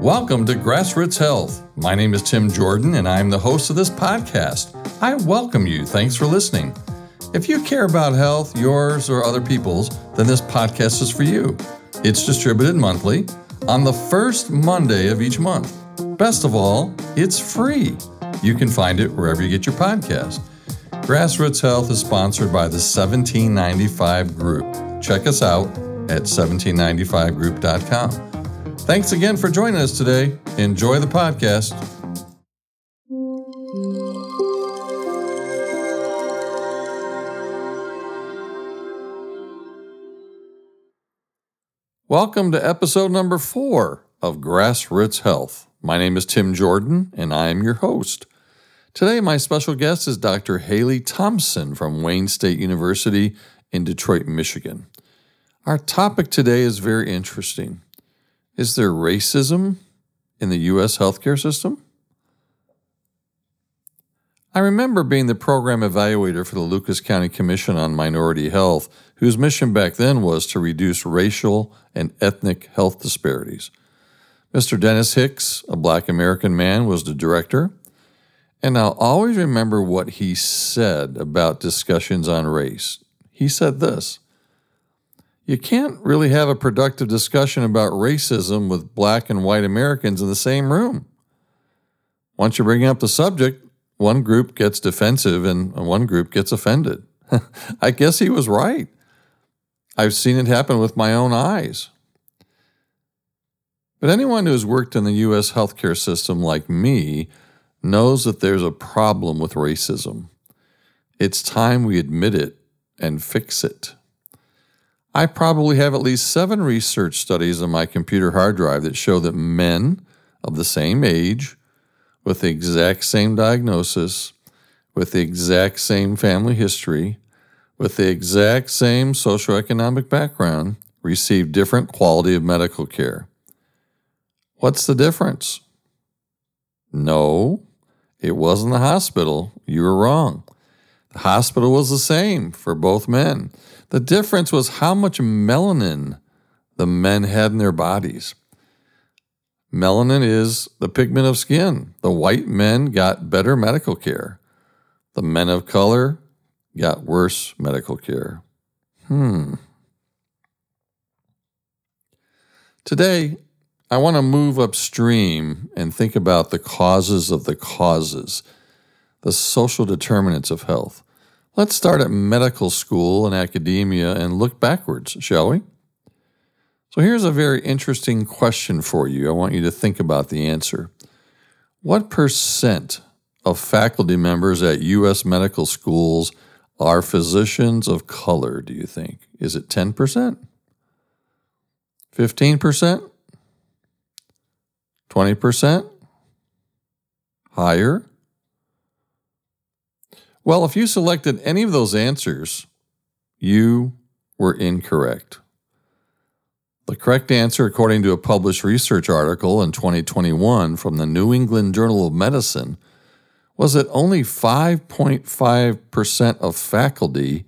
Welcome to Grassroots Health. My name is Tim Jordan, and I'm the host of this podcast. I welcome you. Thanks for listening. If you care about health, yours or other people's, then this podcast is for you. It's distributed monthly on the first Monday of each month. Best of all, it's free. You can find it wherever you get your podcast. Grassroots Health is sponsored by the 1795 Group. Check us out at 1795group.com. Thanks again for joining us today. Enjoy the podcast. Welcome to episode number four of Grassroots Health. My name is Tim Jordan, and I am your host. Today, my special guest is Dr. Haley Thompson from Wayne State University in Detroit, Michigan. Our topic today is very interesting. Is there racism in the U.S. healthcare system? I remember being the program evaluator for the Lucas County Commission on Minority Health, whose mission back then was to reduce racial and ethnic health disparities. Mr. Dennis Hicks, a black American man, was the director, and I'll always remember what he said about discussions on race. He said this you can't really have a productive discussion about racism with black and white Americans in the same room. Once you bring up the subject, one group gets defensive and one group gets offended. I guess he was right. I've seen it happen with my own eyes. But anyone who's worked in the U.S. healthcare system like me knows that there's a problem with racism. It's time we admit it and fix it. I probably have at least seven research studies on my computer hard drive that show that men of the same age, with the exact same diagnosis, with the exact same family history, with the exact same socioeconomic background, receive different quality of medical care. What's the difference? No, it wasn't the hospital. You were wrong. The hospital was the same for both men. The difference was how much melanin the men had in their bodies. Melanin is the pigment of skin. The white men got better medical care. The men of color got worse medical care. Hmm. Today, I want to move upstream and think about the causes of the causes, the social determinants of health. Let's start at medical school and academia and look backwards, shall we? So here's a very interesting question for you. I want you to think about the answer. What percent of faculty members at U.S. medical schools are physicians of color, do you think? Is it 10%? 15%? 20%? Higher? Well, if you selected any of those answers, you were incorrect. The correct answer, according to a published research article in 2021 from the New England Journal of Medicine, was that only 5.5% of faculty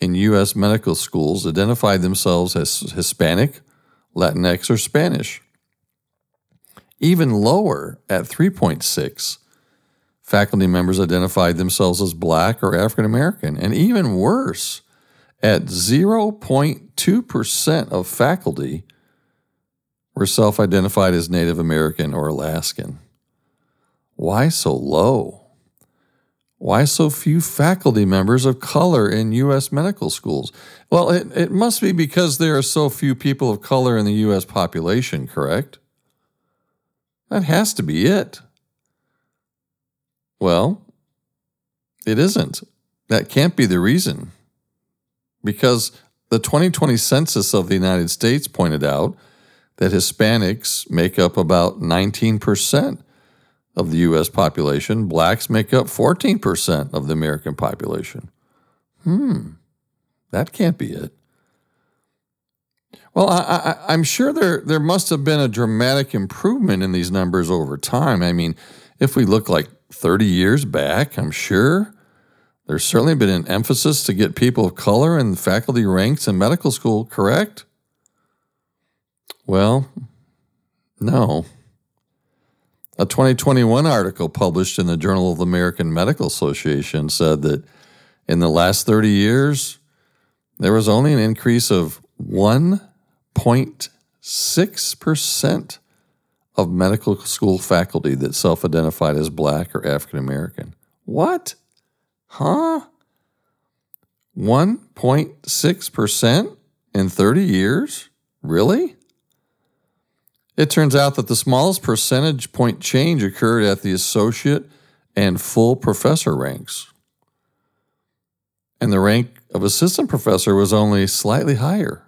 in U.S. medical schools identified themselves as Hispanic, Latinx, or Spanish. Even lower, at 3.6, faculty members identified themselves as black or African American. And even worse, at 0.2% of faculty were self identified as Native American or Alaskan. Why so low? Why so few faculty members of color in U.S. medical schools? Well, it, it must be because there are so few people of color in the U.S. population, correct? That has to be it. Well, it isn't. That can't be the reason. Because the 2020 census of the United States pointed out that Hispanics make up about 19% of the U.S. population, blacks make up 14% of the American population. Hmm, that can't be it. Well, I, am sure there, there must have been a dramatic improvement in these numbers over time. I mean, if we look like 30 years back, I'm sure. There's certainly been an emphasis to get people of color in faculty ranks in medical school, correct? Well, No. A 2021 article published in the Journal of the American Medical Association said that in the last 30 years, there was only an increase of 1.6% of medical school faculty that self identified as black or African American. What? Huh? 1.6% in 30 years? Really? It turns out that the smallest percentage point change occurred at the associate and full professor ranks. And the rank of assistant professor was only slightly higher.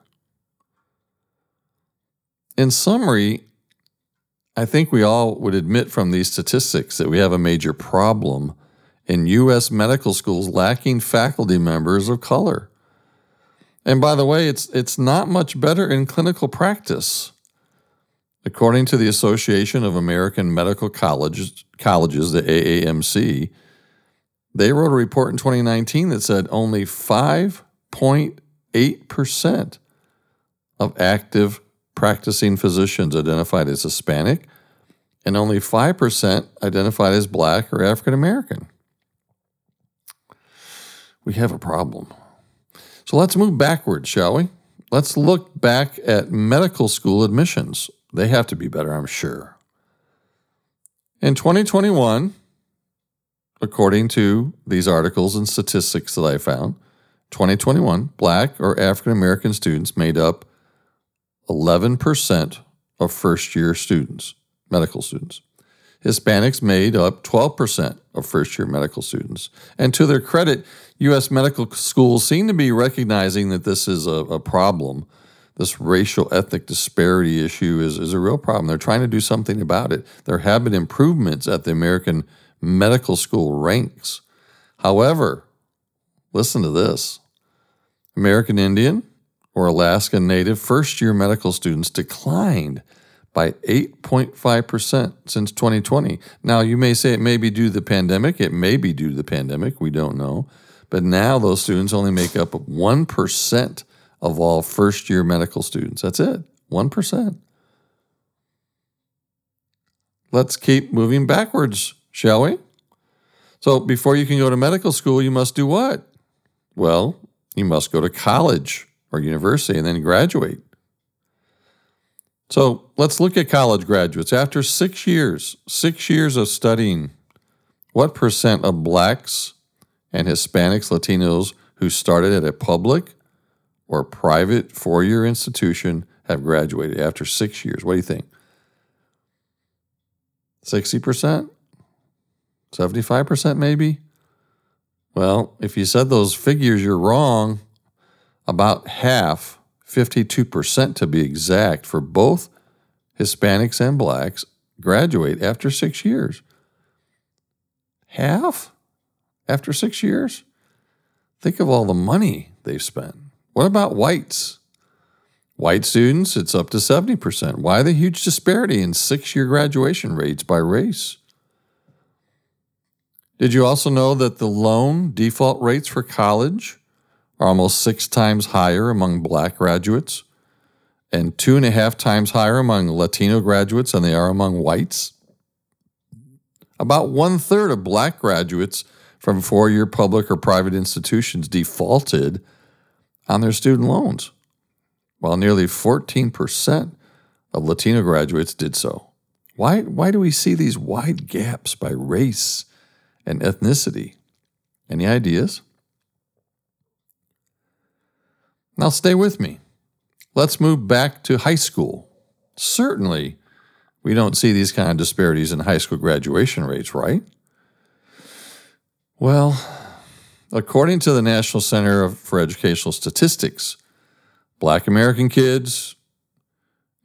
In summary, I think we all would admit from these statistics that we have a major problem in U.S. medical schools lacking faculty members of color. And by the way, it's, it's not much better in clinical practice. According to the Association of American Medical Colleges, colleges the AAMC, they wrote a report in 2019 that said only 5.8% of active practicing physicians identified as Hispanic and only 5% identified as Black or African American. We have a problem. So let's move backwards, shall we? Let's look back at medical school admissions they have to be better, I'm sure. In 2021, according to these articles and statistics that I found, 2021, black or African American students made up 11% of first year students, medical students. Hispanics made up 12% of first year medical students. And to their credit, U.S. medical schools seem to be recognizing that this is a, a problem this racial ethnic disparity issue is, is a real problem. They're trying to do something about it. There have been improvements at the American medical school ranks. However, listen to this American Indian or Alaska Native first year medical students declined by 8.5% since 2020. Now, you may say it may be due to the pandemic. It may be due to the pandemic. We don't know. But now those students only make up 1% of all first year medical students. That's it, 1%. Let's keep moving backwards, shall we? So, before you can go to medical school, you must do what? Well, you must go to college or university and then graduate. So, let's look at college graduates. After six years, six years of studying, what percent of blacks and Hispanics, Latinos who started at a public or private four year institution have graduated after six years. What do you think? 60%? 75% maybe? Well, if you said those figures, you're wrong. About half, 52% to be exact, for both Hispanics and blacks graduate after six years. Half after six years? Think of all the money they've spent. What about whites? White students, it's up to 70%. Why the huge disparity in six year graduation rates by race? Did you also know that the loan default rates for college are almost six times higher among black graduates and two and a half times higher among Latino graduates than they are among whites? About one third of black graduates from four year public or private institutions defaulted on their student loans, while nearly 14% of Latino graduates did so. Why, why do we see these wide gaps by race and ethnicity? Any ideas? Now, stay with me. Let's move back to high school. Certainly, we don't see these kind of disparities in high school graduation rates, right? Well, According to the National Center for Educational Statistics, Black American kids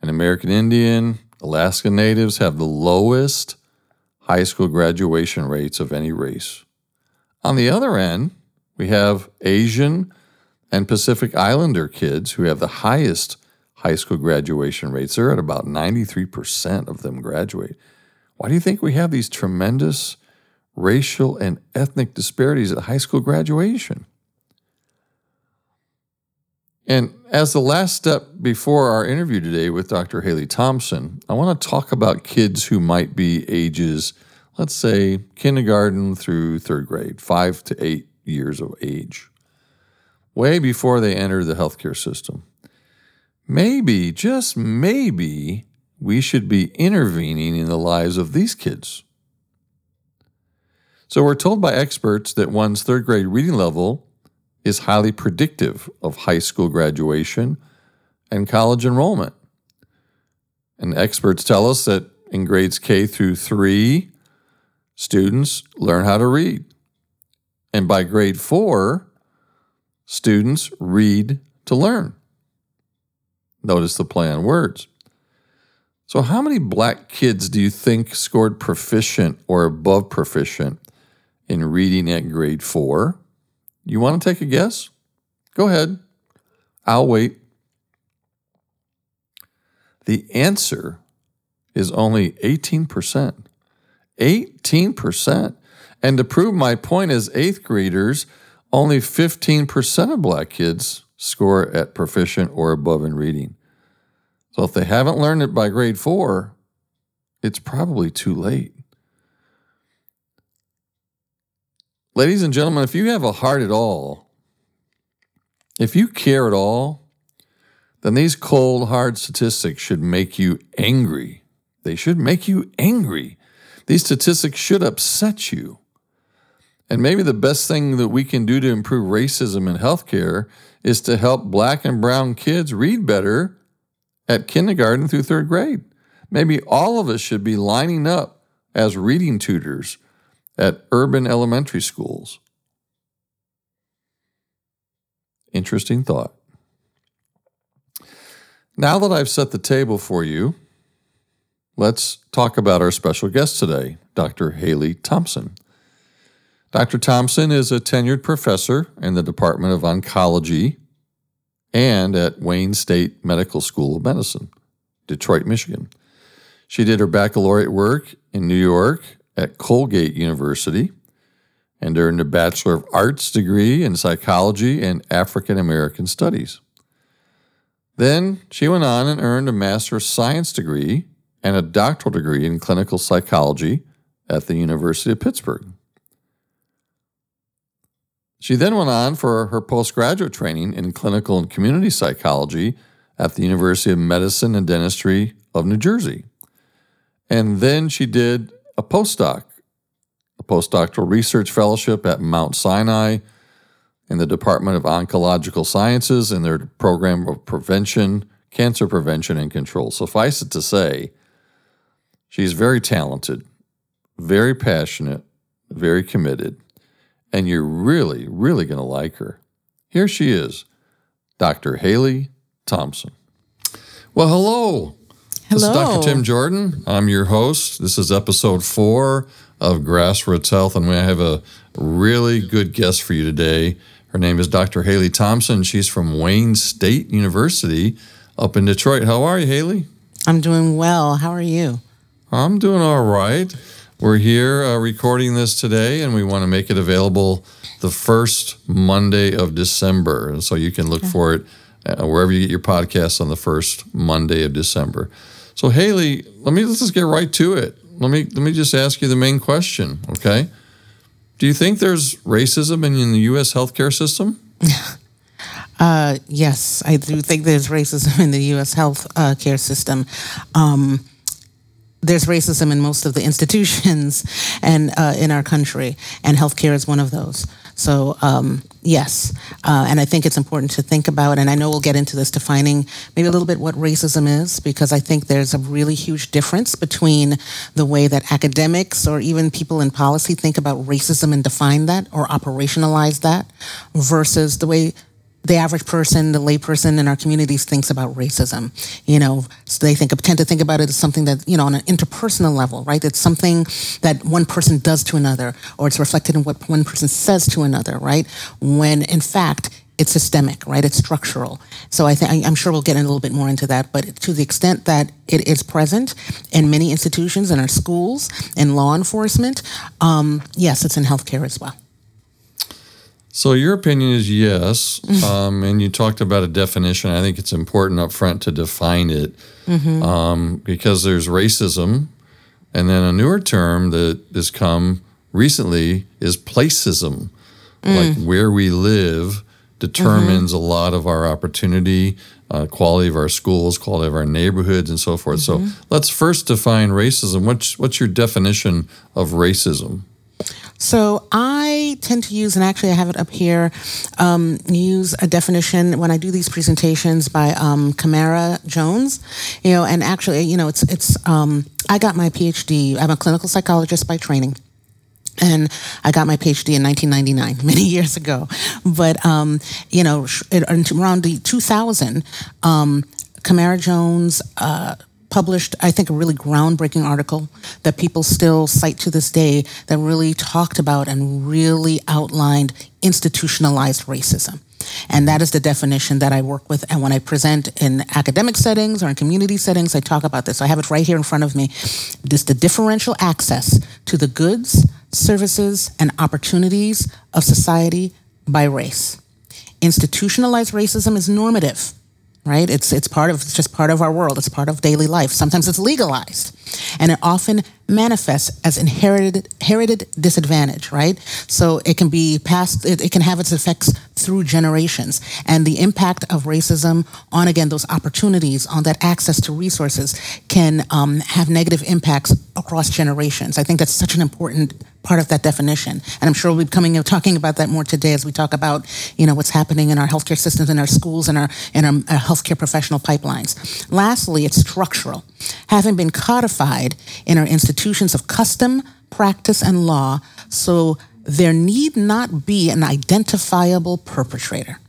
and American Indian, Alaska Natives have the lowest high school graduation rates of any race. On the other end, we have Asian and Pacific Islander kids who have the highest high school graduation rates. They're at about 93% of them graduate. Why do you think we have these tremendous racial and ethnic disparities at high school graduation. And as the last step before our interview today with Dr. Haley Thompson, I want to talk about kids who might be ages, let's say, kindergarten through third grade, five to eight years of age, way before they enter the healthcare system. Maybe, just maybe, we should be intervening in the lives of these kids. So, we're told by experts that one's third grade reading level is highly predictive of high school graduation and college enrollment. And experts tell us that in grades K through 3, students learn how to read. And by grade 4, students read to learn. Notice the play on words. So, how many black kids do you think scored proficient or above proficient in reading at grade 4? You want to take a guess? Go ahead. I'll wait. The answer is only 18%. 18%. And to prove my point as eighth graders, only 15% of black kids score at proficient or above in reading. So if they haven't learned it by grade four, it's probably too late. Ladies and gentlemen, if you have a heart at all, if you care at all, then these cold, hard statistics should make you angry. They should make you angry. These statistics should upset you. And maybe the best thing that we can do to improve racism in healthcare is to help black and brown kids read better at kindergarten through third grade. Maybe all of us should be lining up as reading tutors at urban elementary schools. Interesting thought. Now that I've set the table for you, let's talk about our special guest today, Dr. Haley Thompson. Dr. Thompson is a tenured professor in the Department of Oncology and at Wayne State Medical School of Medicine, Detroit, Michigan. She did her baccalaureate work in New York at Colgate University and earned a Bachelor of Arts degree in psychology and African American studies. Then she went on and earned a Master of Science degree and a doctoral degree in clinical psychology at the University of Pittsburgh. She then went on for her postgraduate training in clinical and community psychology at the University of Medicine and Dentistry of New Jersey. And then she did a postdoc, a postdoctoral research fellowship at Mount Sinai in the Department of Oncological Sciences in their program of prevention, cancer prevention, and control. Suffice it to say, she's very talented, very passionate, very committed, and you're really, really going to like her. Here she is, Dr. Haley Thompson. Well, hello. Hello. This is Dr. Tim Jordan. I'm your host. This is episode four of Grassroots Health, and we have a really good guest for you today. Her name is Dr. Haley Thompson. She's from Wayne State University up in Detroit. How are you, Haley? I'm doing well. How are you? I'm doing all right. We're here uh, recording this today, and we want to make it available the first Monday of December. And so you can look for it uh, wherever you get your podcasts on the first Monday of December. So Haley, let me let's just get right to it. Let me let me just ask you the main question, okay? Do you think there's racism in, in the U.S. healthcare system? Uh, yes, I do think there's racism in the U.S. health uh, care system. Um, there's racism in most of the institutions and uh, in our country, and healthcare is one of those. So um, yes, uh, and I think it's important to think about. And I know we'll get into this defining maybe a little bit what racism is, because I think there's a really huge difference between the way that academics or even people in policy think about racism and define that or operationalize that, versus the way the average person, the layperson in our communities thinks about racism. You know, so they think tend to think about it as something that you know on an interpersonal level, right? It's something that one person does to another, or it's reflected in what one person says to another, right? When in fact it's systemic, right? It's structural. So I think I'm sure we'll get a little bit more into that. But to the extent that it is present in many institutions, in our schools, in law enforcement, um, yes, it's in healthcare as well. So your opinion is yes, um, and you talked about a definition. I think it's important up front to define it um, because there's racism, and then a newer term that has come recently is placism, like where we live determines a lot of our opportunity, uh, quality of our schools, quality of our neighborhoods, and so forth. So let's first define racism. What's what's your definition of racism? So I tend to use, and actually I have it up here, um, use a definition when I do these presentations by um, Camara Jones. You know, and actually, you know, it's it's. Um, I got my PhD. I'm a clinical psychologist by training. And I got my PhD in 1999, many years ago. But, um, you know, around the 2000, um, Camara Jones uh, published, I think, a really groundbreaking article that people still cite to this day that really talked about and really outlined institutionalized racism. And that is the definition that I work with. And when I present in academic settings or in community settings, I talk about this. I have it right here in front of me. This the differential access to the goods, services, and opportunities of society by race. Institutionalized racism is normative right? It's it's part of it's just part of our world. It's part of daily life. Sometimes it's legalized, and it often manifests as inherited inherited disadvantage, right? So it can be passed. It, it can have its effects through generations, and the impact of racism on again those opportunities, on that access to resources, can um, have negative impacts across generations. I think that's such an important part of that definition. And I'm sure we'll be coming talking about that more today as we talk about, you know, what's happening in our healthcare systems, in our schools, and our in our, our healthcare professional pipelines. Lastly, it's structural, having been codified in our institutions of custom, practice, and law, so there need not be an identifiable perpetrator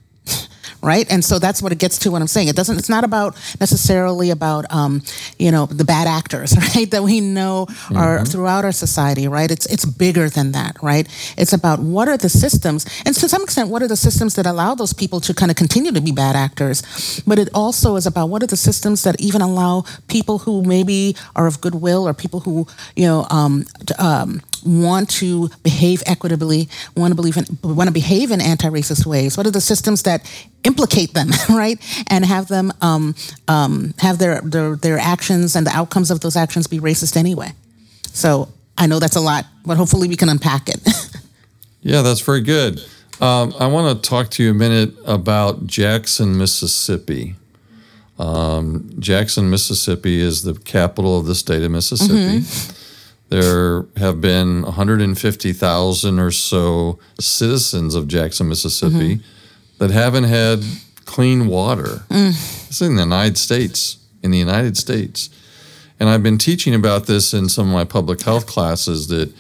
right? And so that's what it gets to. What I'm saying, it doesn't. It's not about necessarily about um, you know the bad actors, right? That we know are throughout our society, right? It's it's bigger than that, right? It's about what are the systems, and to some extent, what are the systems that allow those people to kind of continue to be bad actors. But it also is about what are the systems that even allow people who maybe are of goodwill or people who you know um, um, want to behave equitably, want to believe in, want to behave in anti-racist ways? What are the systems that implicate them, right, and have them um, um, have their, their their actions and the outcomes of those actions be racist anyway? So I know that's a lot, but hopefully we can unpack it. Yeah, that's very good. Um, I want to talk to you a minute about Jackson, Mississippi. Um, Jackson, Mississippi is the capital of the state of Mississippi. There have been 150,000 or so citizens of Jackson, Mississippi mm-hmm. that haven't had clean water. Mm. It's in the United States. In the United States. And I've been teaching about this in some of my public health classes that,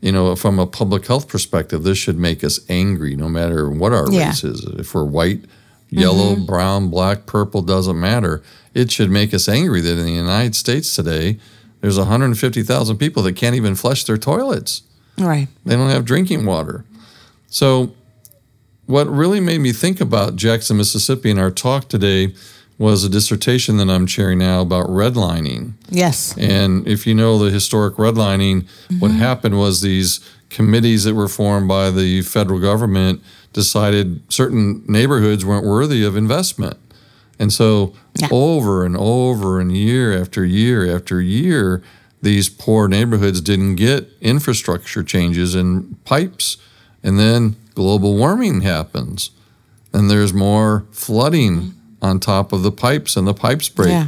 you know, from a public health perspective, this should make us angry no matter what our Yeah. race is. If we're white, yellow, mm-hmm. brown, black, purple, doesn't matter. It should make us angry that in the United States today, there's 150,000 people that can't even flush their toilets. right. They don't have drinking water. So, what really made me think about Jackson, Mississippi in our talk today was a dissertation that I'm chairing now about redlining. Yes. And if you know the historic redlining, what mm-hmm. happened was these committees that were formed by the federal government decided certain neighborhoods weren't worthy of investment. And so Yeah. over and over and year after year after year, these poor neighborhoods didn't get infrastructure changes and pipes. And then global warming happens. And there's more flooding mm-hmm. on top of the pipes and the pipes break. Yeah.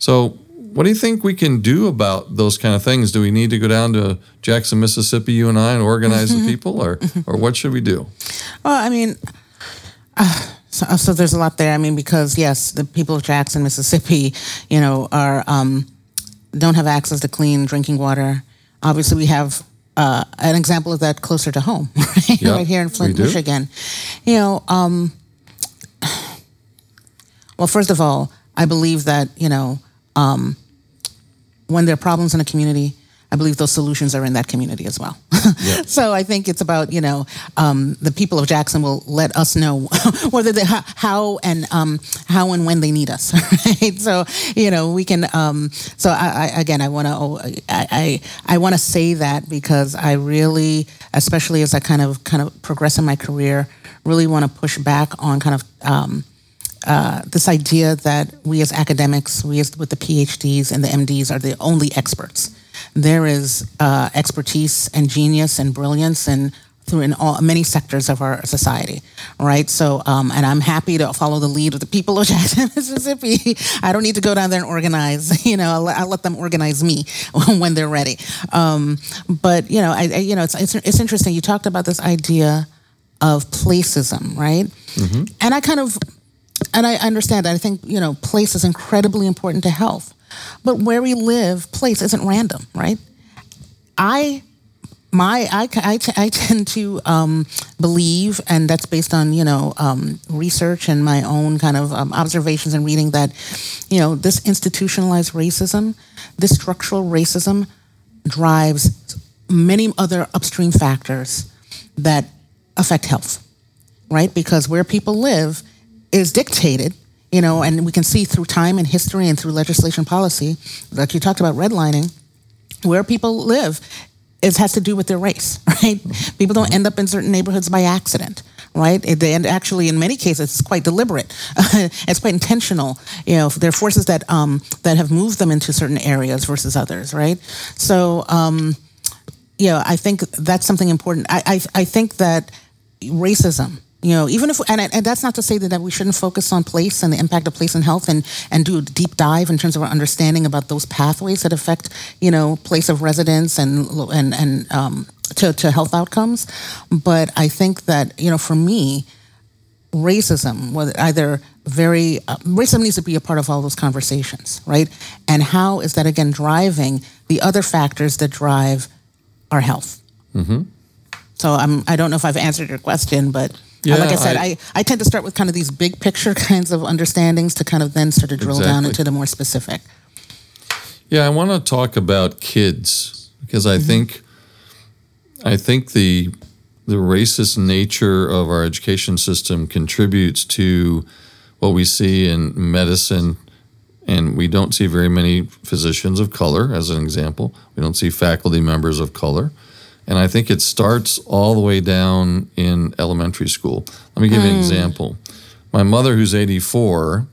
So, what do you think we can do about those kind of things? Do we need to go down to Jackson, Mississippi, you and I, and organize the mm-hmm. people, or mm-hmm. or what should we do? Well, I mean, uh, so, so there's a lot there. I mean, because yes, the people of Jackson, Mississippi, you know, are um, don't have access to clean drinking water. Obviously, we have uh, an example of that closer to home, right, right here in Flint. Michigan. You know, um, well, first of all, I believe that you know, um, when there are problems in a community, I believe those solutions are in that community as well. so I think it's about you know um, the people of Jackson will let us know whether they how, how and um, how and when they need us. Right? So you know we can. Um, so I, I again I want to I I, I want to say that because I really, especially as I kind of kind of progress in my career, really want to push back on kind of um, uh, this idea that we as academics, we as with the PhDs and the MDs, are the only experts. There is uh, expertise and genius and brilliance and through in all many sectors of our society, right? So, um, and I'm happy to follow the lead of the people of Jackson, Mississippi. I don't need to go down there and organize. You know, I'll, I'll let them organize me when they're ready. Um, but you know, I, I, you know, it's, it's it's interesting. You talked about this idea of placism, right? Mm-hmm. And I kind of, and I understand that. I think you know, place is incredibly important to health, but where we live, place isn't random, right? I my I, I, tend to um, believe, and that's based on you know um, research and my own kind of um, observations and reading that you know this institutionalized racism, this structural racism, drives many other upstream factors that affect health, right? Because where people live is dictated you know, and we can see through time and history and through legislation policy, like you talked about redlining, where people live it has to do with their race, right? People don't end up in certain neighborhoods by accident, right? They, and actually, in many cases, it's quite deliberate. it's quite intentional. You know, there are forces that um, that have moved them into certain areas versus others, right? So, um, you know, I think that's something important. I, I, I think that racism you know even if and, and that's not to say that, that we shouldn't focus on place and the impact of place and health and and do a deep dive in terms of our understanding about those pathways that affect you know place of residence and and and um, to, to health outcomes. But i think that you know for me racism was either very uh, racism needs to be a part of all those conversations right? And how is that again driving the other factors that drive our health? Mm-hmm. so i'm i don't know if i've answered your question but yeah, like I said, I, I, I, tend to start with kind of these big picture kinds of understandings to kind of then sort of drill exactly. down into the more specific. Yeah, I want to talk about kids because I mm-hmm. think I think the the racist nature of our education system contributes to what we see in medicine and we don't see very many physicians of color as an example. We don't see faculty members of color. And I think it starts all the way down in elementary school. Let me give you an hmm. example. My mother, who's 84,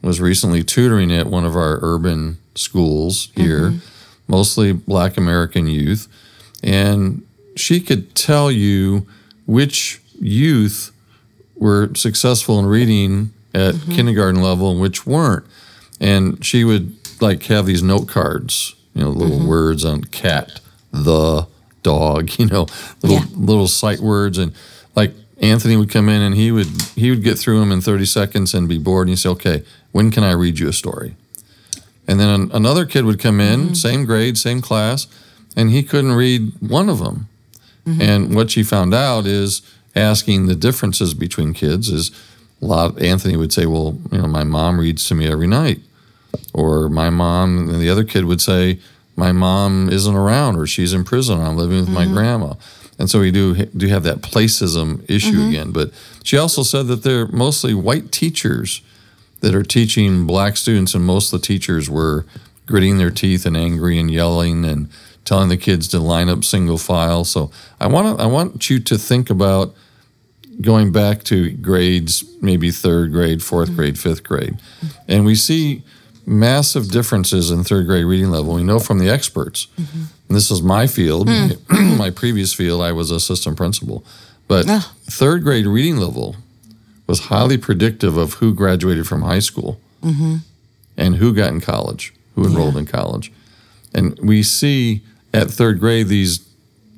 was recently tutoring at one of our urban schools here, mm-hmm. mostly black American youth. And she could tell you which youth were successful in reading at mm-hmm. kindergarten level and which weren't. And she would like have these note cards, you know, little mm-hmm. words on cat, the, dog, you know, little yeah. little sight words and like Anthony would come in and he would he would get through them in 30 seconds and be bored and he'd say, "Okay, when can I read you a story?" And then another kid would come in, mm-hmm. same grade, same class, and he couldn't read one of them. Mm-hmm. And what she found out is asking the differences between kids is a lot Anthony would say, "Well, you know, my mom reads to me every night." Or my mom and the other kid would say, my mom isn't around or she's in prison. I'm living with mm-hmm. my grandma. And so we do do have that placism issue mm-hmm. again. But she also said that they're mostly white teachers that are teaching black students, and most of the teachers were gritting their teeth and angry and yelling and telling the kids to line up single file. So I want to I want you to think about going back to grades, maybe third grade, 4th mm-hmm. grade, fifth grade, and we see massive differences in third grade reading level. We know from the experts. Mm-hmm. this is my field, mm. my, previous field, I was assistant principal. But ah. third grade reading level was highly predictive of who graduated from high school mm-hmm. and who got in college, who enrolled yeah. in college. And we see at third grade these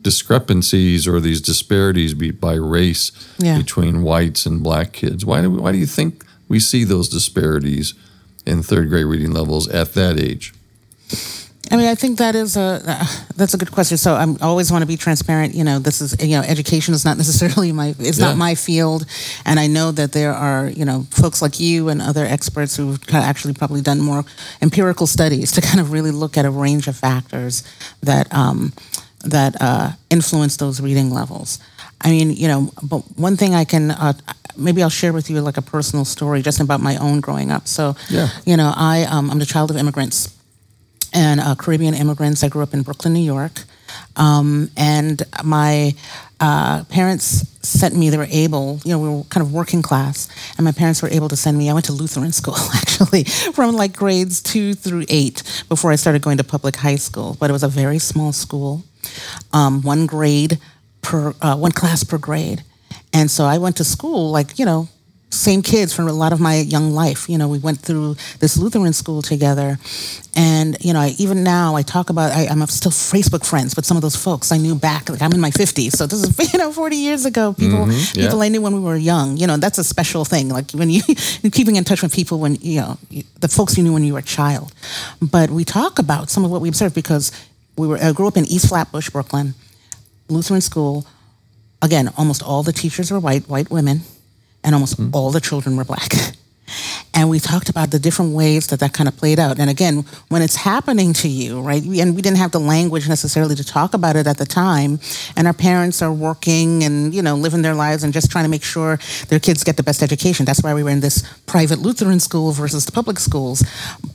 discrepancies or these disparities be, by race yeah. between whites and black kids. Why do, we, why do you think we see those disparities? In third grade reading levels at that age? I mean, I think that is a uh, that's a good question. So I always want to be transparent. You know, this is you know, education is not necessarily my it's yeah. not my field, and I know that there are you know folks like you and other experts who've kind of actually probably done more empirical studies to kind of really look at a range of factors that um, that uh, influence those reading levels. I mean, you know, but one thing I can uh, maybe I'll share with you like a personal story just about my own growing up. So, yeah. you know, I um, I'm the child of immigrants and uh, Caribbean immigrants. I grew up in Brooklyn, New York. Um, and my uh, parents sent me, they were able, you know, we were kind of working class, and my parents were able to send me. I went to Lutheran school actually from like grades two through eight before I started going to public high school. But it was a very small school, um, one grade per, uh, one class per grade. And so I went to school like, you know, same kids from a lot of my young life. You know, we went through this Lutheran school together. And, you know, I, even now I talk about, I, am still Facebook friends with some of those folks I knew back, like I'm in my 50s. So this is, you know, 40 years ago, people, mm-hmm, yeah. people I knew when we were young, you know, that's a special thing. Like when you, you're keeping in touch with people when, you know, the folks you knew when you were a child. But we talk about some of what we observed because we were, I grew up in East Flatbush, Brooklyn, Lutheran school. Again, almost all the teachers were white, white women and almost mm-hmm. all the children were black. and we talked about the different ways that that kind of played out. And again, when it's happening to you, right? And we didn't have the language necessarily to talk about it at the time. And our parents are working and, you know, living their lives and just trying to make sure their kids get the best education. That's why we were in this private Lutheran school versus the public schools.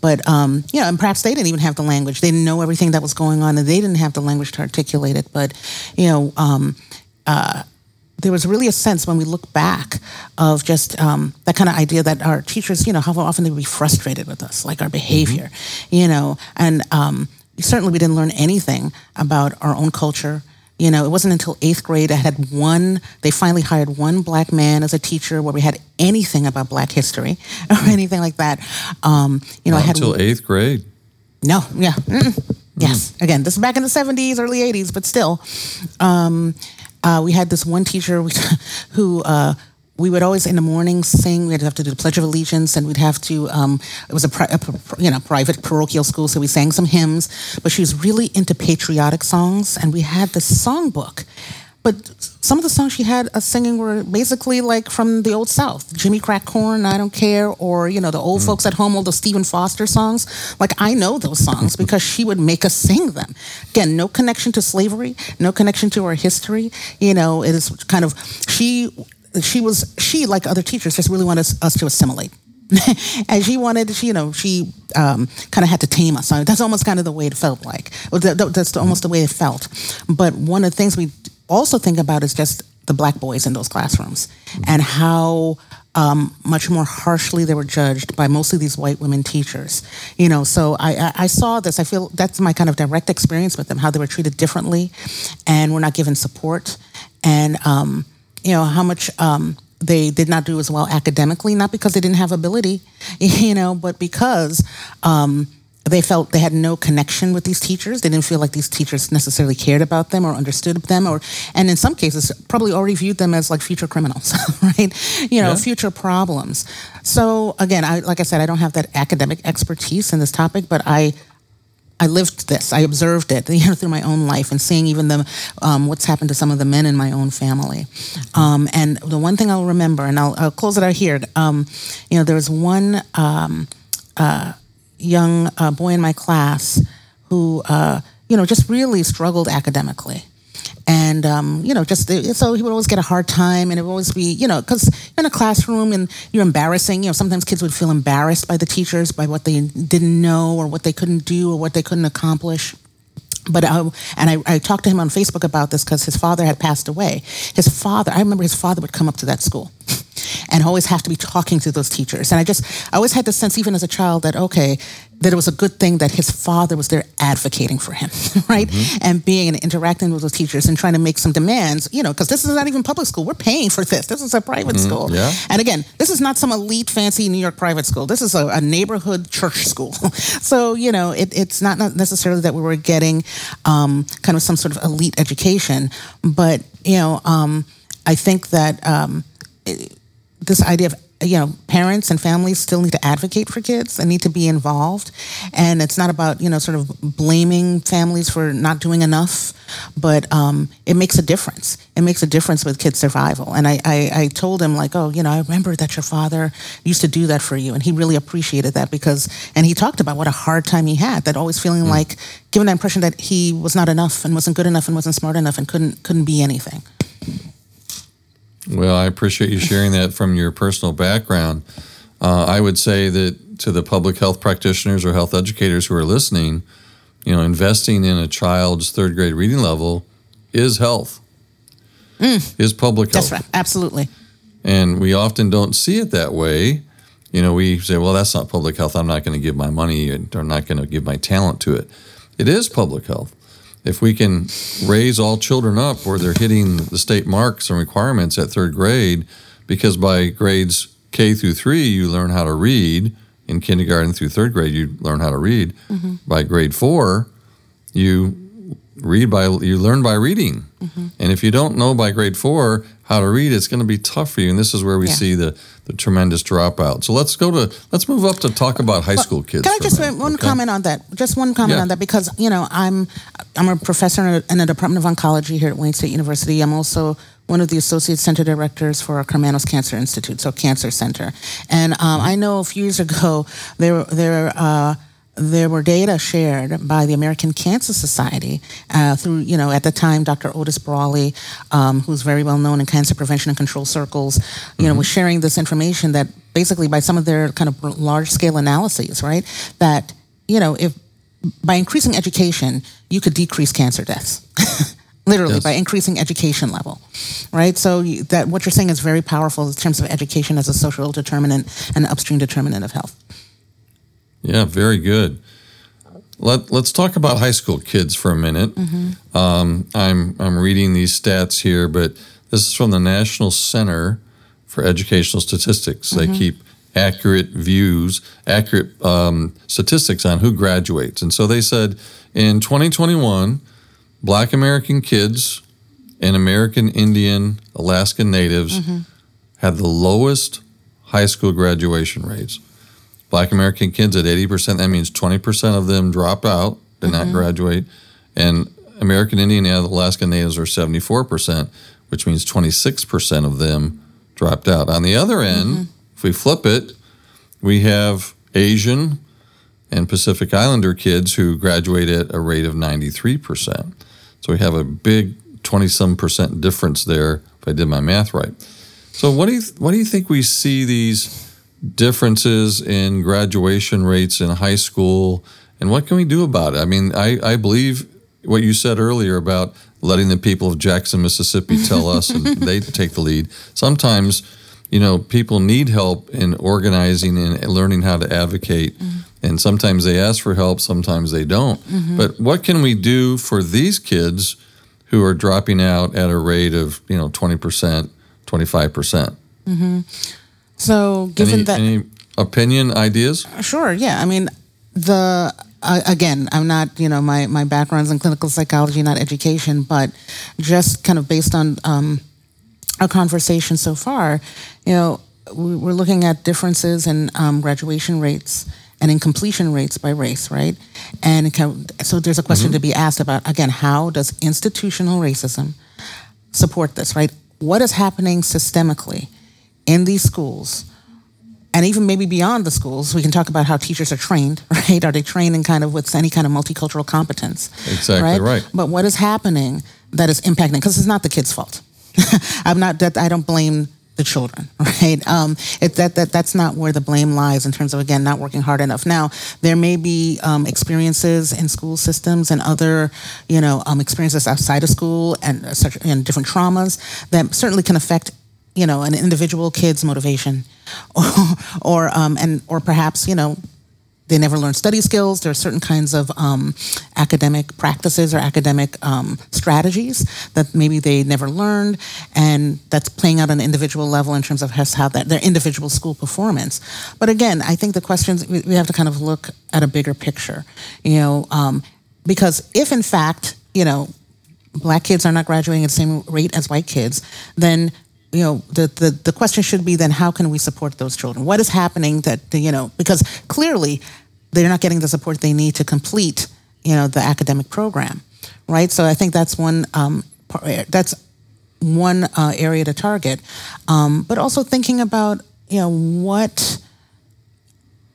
But, um, you know, and perhaps they didn't even have the language. They didn't know everything that was going on and they didn't have the language to articulate it. But, you know, um, uh, there was really a sense when we look back of just um, that kind of idea that our teachers, you know, how often they would be frustrated with us, like our behavior, mm-hmm. you know, and um, certainly we didn't learn anything about our own culture. You know, it wasn't until eighth grade I had one, they finally hired one black man as a teacher where we had anything about black history or mm-hmm. anything like that. Um, you know, Not I had. Until eighth grade. No, yeah. Mm-mm. Yes. Mm. Again, this is back in the 70s, early 80s, but still. Um, uh, we had this one teacher who uh, we would always in the morning sing. We'd have to do the Pledge of Allegiance, and we'd have to. Um, it was a, pri- a, you know private parochial school, so we sang some hymns. But she was really into patriotic songs, and we had this songbook. But some of the songs she had us singing were basically like from the old South, Jimmy Crack Corn, I Don't Care, or you know the old mm. folks at home, all the Stephen Foster songs. Like I know those songs because she would make us sing them. Again, no connection to slavery, no connection to our history. You know, it is kind of she. She was she like other teachers just really wanted us, us to assimilate. and she wanted, she, you know, she um, kind of had to tame us. That's almost kind of the way it felt like. That's almost the way it felt. But one of the things we also think about is just the black boys in those classrooms and how um, much more harshly they were judged by mostly these white women teachers. You know, so I, I, saw this. I feel that's my kind of direct experience with them, how they were treated differently and were not given support. And, um, you know, how much um, they did not do as well academically, not because they didn't have ability, you know, but because um, they felt they had no connection with these teachers. They didn't feel like these teachers necessarily cared about them or understood them, or and in some cases probably already viewed them as like future criminals, right? You know, yeah. future problems. So again, I like I said, I don't have that academic expertise in this topic, but I I lived this. I observed it, you know, through my own life and seeing even the um, what's happened to some of the men in my own family. Um, and the one thing I'll remember, and I'll, I'll close it out here. Um, you know, there was one. Um, uh, young uh, boy in my class who, uh, you know, just really struggled academically. And, um, you know, just so he would always get a hard time and it would always be, you know, because you're in a classroom and you're embarrassing. You know, sometimes kids would feel embarrassed by the teachers, by what they didn't know or what they couldn't do or what they couldn't accomplish but I, and I, I, talked to him on Facebook about this because his father had passed away. His father, I remember his father would come up to that school and always have to be talking to those teachers. And I just, I always had the sense, even as a child, that okay, that it was a good thing that his father was there advocating for him, right? Mm-hmm. And being and interacting with those teachers and trying to make some demands, you know, because this is not even public school. We're paying for this. This is a private mm-hmm. school. Yeah. And again, this is not some elite, fancy New York private school. This is a, a neighborhood church school. so, you know, it, it's not necessarily that we were getting um, kind of some sort of elite education, but, you know, um, I think that. Um, it, this idea of you know parents and families still need to advocate for kids and need to be involved. And it's not about you know sort of blaming families for not doing enough but um, it makes a difference. It makes a difference with kids survival. And I, I, I told him like oh you know i remember that your father used to do that for you and he really appreciated that because and he talked about what a hard time he had that always feeling mm. like given the impression that he was not enough and wasn't good enough and wasn't smart enough and couldn't couldn't be anything well, I appreciate you sharing that from your personal background. Uh, I would say that to the public health practitioners or health educators who are listening, you know, investing in a child's third grade reading level is health, is public health. That's right. Absolutely. And we often don't see it that way. You know, we say, well, that's not public health. I'm not going to give my money and I'm not going to give my talent to it. It is public health. If we can raise all children up where they're hitting the state marks and requirements at third grade, because by grades K through three, you learn how to read. In kindergarten through third grade, you learn how to read. Mm-hmm. By grade four, you read by you learn by reading. And if you don't know by grade four how to read, it's going to be tough for you. And this is where we Yeah. see the, the tremendous dropout. So let's go to let's move up to talk about high school kids. Can I just one okay? comment on that? Just one comment Yeah. on that because you know I'm I'm a professor in a- the Department of Oncology here at Wayne State University. I'm also one of the associate center directors for our Karmanos Cancer Institute, so Cancer Center. And um, I know a few years ago there there. Uh, there were data shared by the American Cancer Society uh, through, you know, at the time, Dr. Otis Brawley, um, who's very well known in cancer prevention and control circles, you know, was sharing this information that basically by some of their kind of large scale analyses, right, that, you know, if by increasing education, you could decrease cancer deaths. Literally Yes. by increasing education level, right? So that what you're saying is very powerful in terms of education as a social determinant and upstream determinant of health. Yeah, very good. Let, let's talk about high school kids for a minute. Um, I'm, I'm reading these stats here, but this is from the National Center for Educational Statistics. They keep accurate views, accurate um, statistics on who graduates. And so they said in 2021, Black American kids and American Indian, Alaskan Natives had the lowest high school graduation rates. Black American kids at 80%, that means 20% of them drop out, did not mm-hmm. graduate. And American Indian and Alaska Natives are 74%, which means 26% of them dropped out. On the other end, mm-hmm. if we flip it, we have Asian and Pacific Islander kids who graduate at a rate of 93%. So we have a big 20 some percent difference there, if I did my math right. So what do you what do you think we see these differences in graduation rates in high school and what can we do about it? I mean, I, I believe what you said earlier about letting the people of Jackson, Mississippi tell us and they take the lead. Sometimes, you know, people need help in organizing and learning how to advocate. Mm-hmm. And sometimes they ask for help, sometimes they don't. Mm-hmm. But what can we do for these kids who are dropping out at a rate of, you know, 20%, 25%? So, given Any, that, any opinion, ideas? sure, yeah. I mean, the uh, again, I'm not, you know, my my background's in clinical psychology, not education, but just kind of based on um, our conversation so far, you know, we, we're looking at differences in um, graduation rates and in completion rates by race, right? And can, so there's a question to be asked about again, how does institutional racism support this, right? What is happening systemically in these schools? And even maybe beyond the schools, we can talk about how teachers are trained, right? Are they trained in kind of with any kind of multicultural competence? Exactly right. right. But what is happening that is impacting? Because it's not the kids' fault. I'm not that I don't blame the children, right? Um, it, that that that's not where the blame lies in terms of again not working hard enough. Now there may be um, experiences in school systems and other you know um, experiences outside of school and uh, such and different traumas that certainly can affect you know an individual kid's motivation, or, or um, and or perhaps you know they never learn study skills. There are certain kinds of um, academic practices or academic um, strategies that maybe they never learned, and that's playing out on an individual level in terms of how that their individual school performance. But again, I think the questions we we have to kind of look at a bigger picture, you know, um, because if in fact, you know, black kids are not graduating at the same rate as white kids, then you know the, the the question should be then how can we support those children? What is happening that you know because clearly they're not getting the support they need to complete you know the academic program, right? So I think that's one um, that's one uh, area to target, um, but also thinking about you know what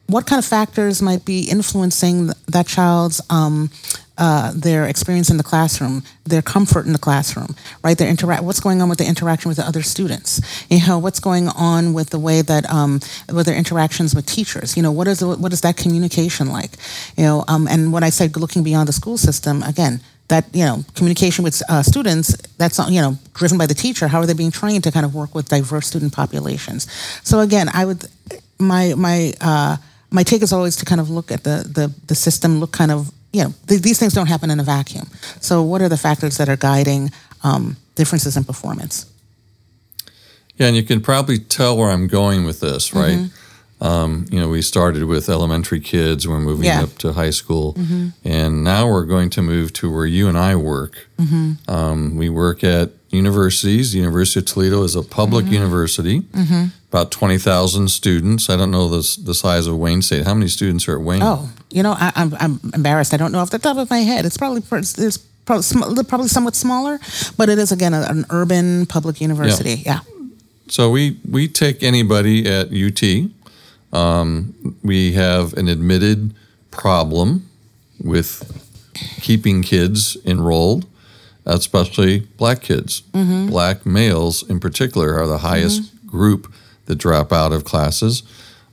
what kind of factors might be influencing that child's um, uh, their experience in the classroom, their comfort in the classroom, right? Their interact, what's going on with the interaction with the other students? You know, what's going on with the way that um, with their interactions with teachers? You know, what is what is that communication like? You know, um, and when I said looking beyond the school system, again, that you know communication with uh, students that's not you know driven by the teacher how are they being trained to kind of work with diverse student populations so again i would my my uh, my take is always to kind of look at the the, the system look kind of you know, th- these things don't happen in a vacuum. So, what are the factors that are guiding um, differences in performance? Yeah, and you can probably tell where I'm going with this, right? Mm-hmm. Um, you know, we started with elementary kids, we're moving yeah. up to high school, mm-hmm. and now we're going to move to where you and I work. Mm-hmm. Um, we work at universities. The University of Toledo is a public mm-hmm. university, mm-hmm. about 20,000 students. I don't know the, the size of Wayne State. How many students are at Wayne? Oh, you know, I, am I'm, I'm embarrassed. I don't know off the top of my head. It's probably it's probably, probably somewhat smaller, but it is again a, an urban public university. Yeah. yeah. So we we take anybody at UT. Um, we have an admitted problem with keeping kids enrolled, especially black kids. Mm-hmm. Black males, in particular, are the highest mm-hmm. group that drop out of classes.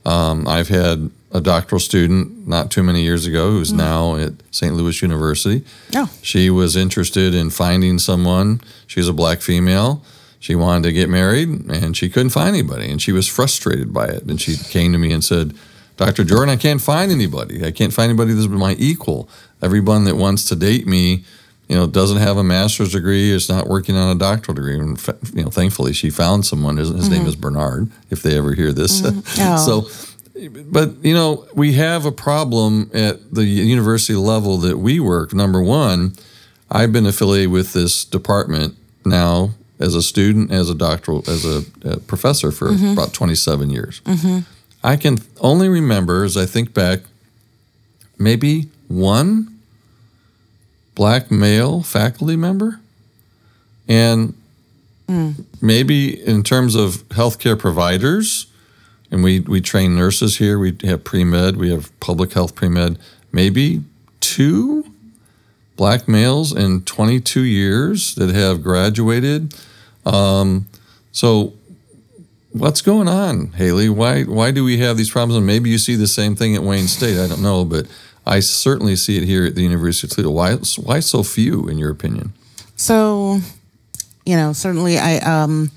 Um, I've had a doctoral student not too many years ago who's mm. now at St. Louis University. Oh. She was interested in finding someone. She's a black female. She wanted to get married and she couldn't find anybody and she was frustrated by it. And she came to me and said, Dr. Jordan, I can't find anybody. I can't find anybody that's my equal. Everyone that wants to date me, you know, doesn't have a master's degree, is not working on a doctoral degree. And, you know, thankfully she found someone. His, his mm-hmm. name is Bernard, if they ever hear this. Mm-hmm. Oh. so, but you know, we have a problem at the university level that we work. Number one, I've been affiliated with this department now as a student, as a doctoral, as a, a professor for mm-hmm. about 27 years. Mm-hmm. I can only remember, as I think back, maybe one black male faculty member, and mm. maybe in terms of healthcare providers and we, we train nurses here. We have pre med, we have public health pre med. Maybe two black males in 22 years that have graduated. Um, so, what's going on, Haley? Why why do we have these problems? And maybe you see the same thing at Wayne State. I don't know, but I certainly see it here at the University of Toledo. Why why so few, in your opinion? So, you know, certainly I. Um,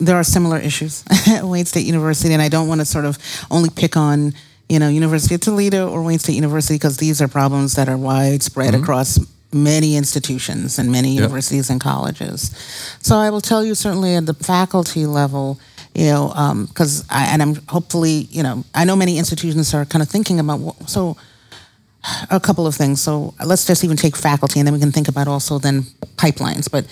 there are similar issues at Wayne State University, and I don't want to sort of only pick on you know University of Toledo or Wayne State University because these are problems that are widespread mm-hmm. across many institutions and many yep. universities and colleges. So I will tell you certainly at the faculty level, you know, because um, I and I'm hopefully you know I know many institutions are kind of thinking about what, so a couple of things. So let's just even take faculty, and then we can think about also then pipelines. But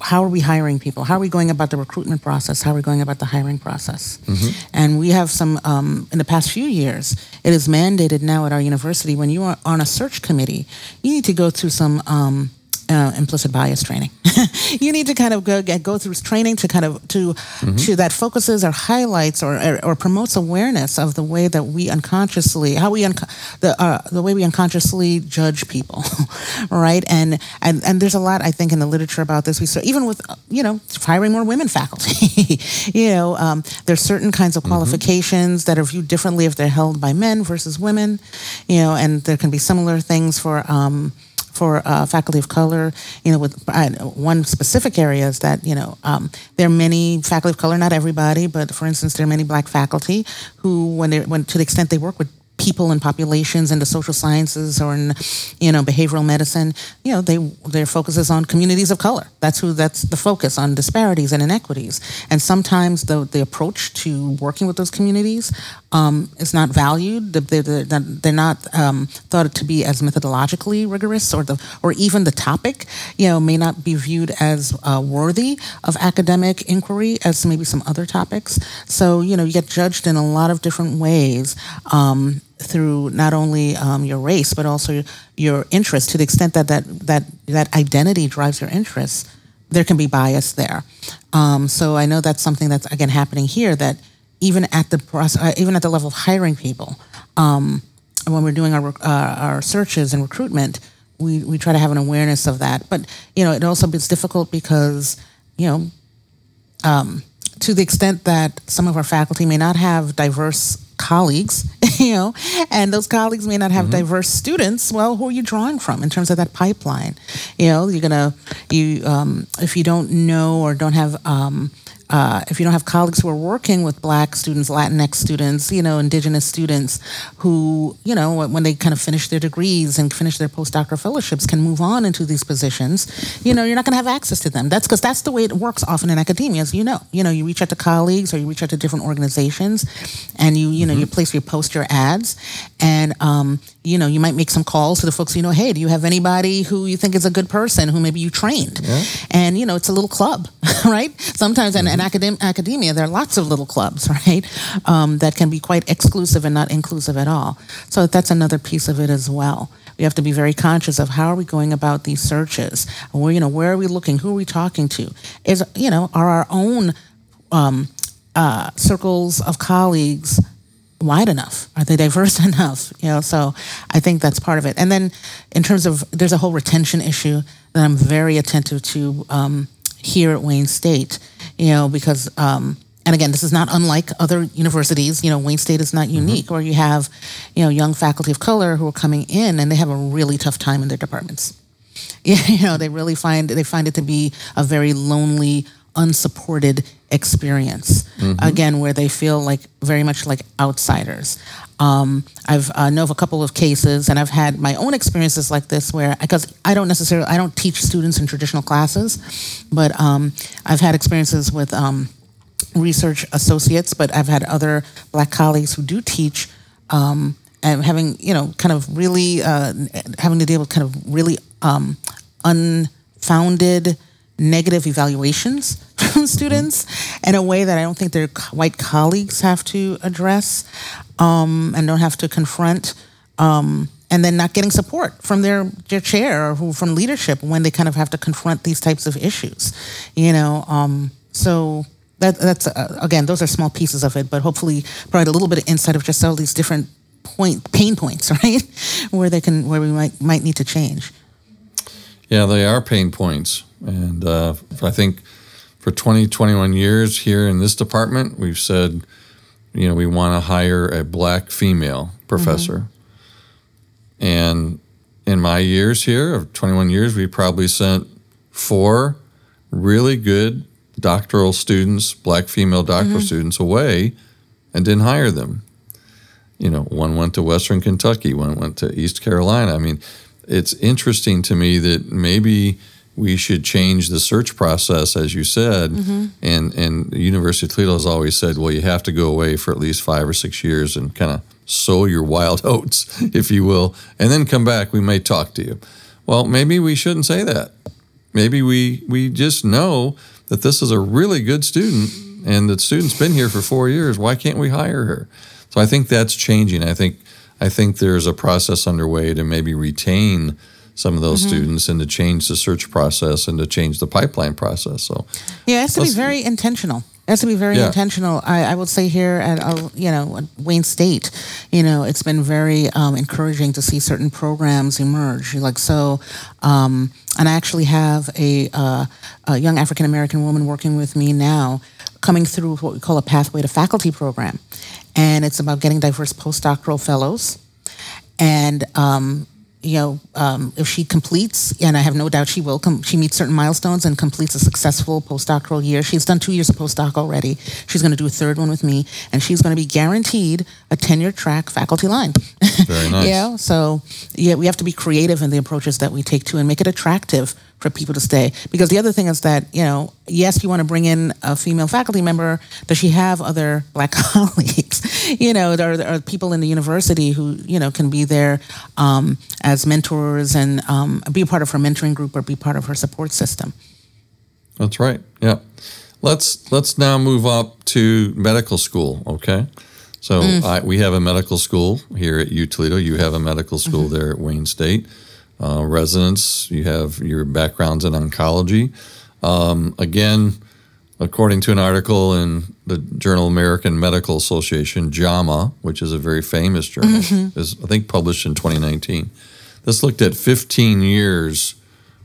how are we hiring people? How are we going about the recruitment process? How are we going about the hiring process? Mm-hmm. And we have some, um, in the past few years, it is mandated now at our university when you are on a search committee, you need to go through some um, uh, implicit bias training. you need to kind of go get, go through training to kind of to mm-hmm. to that focuses or highlights or, or, or promotes awareness of the way that we unconsciously how we unco- the uh, the way we unconsciously judge people, right? And and and there's a lot I think in the literature about this. We saw even with you know hiring more women faculty, you know um, there's certain kinds of mm-hmm. qualifications mm-hmm. that are viewed differently if they're held by men versus women, you know, and there can be similar things for. Um, for uh, faculty of color, you know, with uh, one specific area is that, you know, um, there are many faculty of color, not everybody, but for instance, there are many black faculty who, when they, when to the extent they work with people and populations in the social sciences or in you know behavioral medicine you know they their focus is on communities of color. That's who that's the focus on disparities and inequities. And sometimes the the approach to working with those communities um, is not valued. They're, they're, they're not um, thought to be as methodologically rigorous or the or even the topic you know may not be viewed as uh, worthy of academic inquiry as maybe some other topics. So you know you get judged in a lot of different ways um, through not only um, your race but also your interest to the extent that that that that identity drives your interests there can be bias there um, so i know that's something that's again happening here that even at the process, uh, even at the level of hiring people um, when we're doing our uh, our searches and recruitment we, we try to have an awareness of that. But, you know, it also is difficult because, you know, um, to the extent that some of our faculty may not have diverse colleagues, you know, and those colleagues may not have mm-hmm. diverse students. Well, who are you drawing from in terms of that pipeline? You know, you're gonna you um, if you don't know or don't have um, uh, if you don't have colleagues who are working with black students, Latinx students, you know, indigenous students who, you know, when they kind of finish their degrees and finish their postdoctoral fellowships can move on into these positions, you know, you're not going to have access to them. That's because that's the way it works often in academia, as you know. You know, you reach out to colleagues or you reach out to different organizations and you, you know, mm-hmm. you place, your post your ads and, um, you know, you might make some calls to the folks you know, hey, do you have anybody who you think is a good person who maybe you trained? Yeah. And, you know, it's a little club, right? Sometimes, mm-hmm. and, in academ- academia, there are lots of little clubs, right, um, that can be quite exclusive and not inclusive at all. So that's another piece of it as well. We have to be very conscious of how are we going about these searches. Where you know, where are we looking? Who are we talking to? Is you know, are our own um, uh, circles of colleagues wide enough? Are they diverse enough? You know, so I think that's part of it. And then in terms of there's a whole retention issue that I'm very attentive to um, here at Wayne State you know, because, um, and again, this is not unlike other universities. You know, Wayne State is not mm-hmm. unique, mm-hmm. where you have, you know, young faculty of color who are coming in and they have a really tough time in their departments. Yeah, You know, they really find they find it to be a very lonely, unsupported experience. Mm-hmm. Again, where they feel like very much like outsiders. Um, I've uh, know of a couple of cases, and I've had my own experiences like this, where because I don't necessarily I don't teach students in traditional classes, but um, I've had experiences with um, research associates, but I've had other black colleagues who do teach. Um, and having you know kind of really uh, having to deal with kind of really um, unfounded negative evaluations from students in a way that I don't think their white colleagues have to address um, and don't have to confront. Um, and then not getting support from their, their chair or from leadership when they kind of have to confront these types of issues, you know. Um, so that, that's uh, again, those are small pieces of it, but hopefully provide a little bit of insight of just all these different point pain points, right, where they can where we might might need to change. Yeah, they are pain points, and uh, I think for 20, 21 years here in this department, we've said you know, we want to hire a black female professor. Mm-hmm. And in my years here of 21 years, we probably sent four really good doctoral students, black female doctoral mm-hmm. students away and didn't hire them. You know, one went to Western Kentucky, one went to East Carolina. I mean, it's interesting to me that maybe we should change the search process, as you said. Mm-hmm. And and the University of Toledo has always said, well, you have to go away for at least five or six years and kind of sow your wild oats, if you will, and then come back. We may talk to you. Well, maybe we shouldn't say that. Maybe we we just know that this is a really good student, and the student's been here for four years. Why can't we hire her? So I think that's changing. I think I think there's a process underway to maybe retain some of those mm-hmm. students and to change the search process and to change the pipeline process. So yeah, it has to be very intentional. It has to be very yeah. intentional. I, I would say here at uh, you know Wayne State, you know, it's been very um, encouraging to see certain programs emerge. Like so, um, and I actually have a, uh, a young African American woman working with me now, coming through what we call a pathway to faculty program, and it's about getting diverse postdoctoral fellows, and um, you know, um, if she completes, and I have no doubt she will, com- she meets certain milestones and completes a successful postdoctoral year. She's done two years of postdoc already. She's going to do a third one with me, and she's going to be guaranteed a tenure track faculty line. Very nice. yeah. So yeah, we have to be creative in the approaches that we take to and make it attractive for people to stay. Because the other thing is that, you know, yes, you want to bring in a female faculty member. Does she have other black colleagues? you know, there are, people in the university who, you know, can be there um, as mentors and um, be a part of her mentoring group or be part of her support system. That's right. Yeah. Let's let's now move up to medical school. Okay. So mm. I, we have a medical school here at U Toledo. You have a medical school mm-hmm. there at Wayne State uh, residents. You have your backgrounds in oncology. Um, again, according to an article in the Journal American Medical Association, JAMA, which is a very famous journal, mm-hmm. is I think published in 2019. This looked at 15 years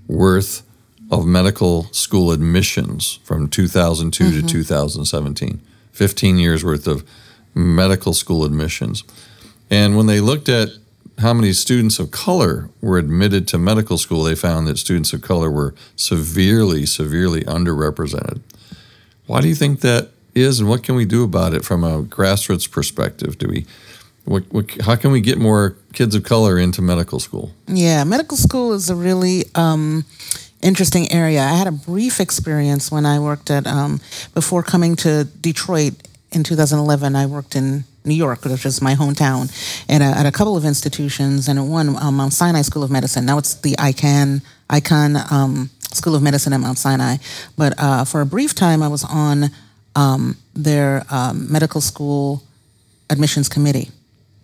worth of medical school admissions from 2002 mm-hmm. to 2017. 15 years worth of medical school admissions. And when they looked at how many students of color were admitted to medical school, they found that students of color were severely, severely underrepresented. Why do you think that is, and what can we do about it from a grassroots perspective? Do we, what, what, how can we get more kids of color into medical school? Yeah, medical school is a really um, interesting area. I had a brief experience when I worked at, um, before coming to Detroit in 2011, I worked in New York, which is my hometown, at a, at a couple of institutions, and at one, um, Mount Sinai School of Medicine. Now it's the Icahn, Icahn um, School of Medicine at Mount Sinai. But uh, for a brief time, I was on um, their um, medical school admissions committee.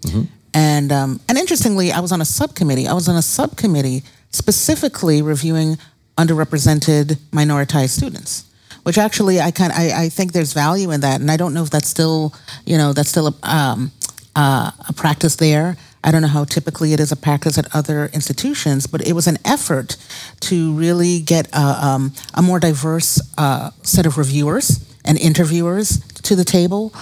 Mm-hmm. And, um, and interestingly, I was on a subcommittee. I was on a subcommittee specifically reviewing underrepresented minoritized students which actually I kind I, I think there's value in that, and I don't know if that's still you know that's still a, um, uh, a practice there. I don't know how typically it is a practice at other institutions, but it was an effort to really get a, um, a more diverse uh, set of reviewers and interviewers to the table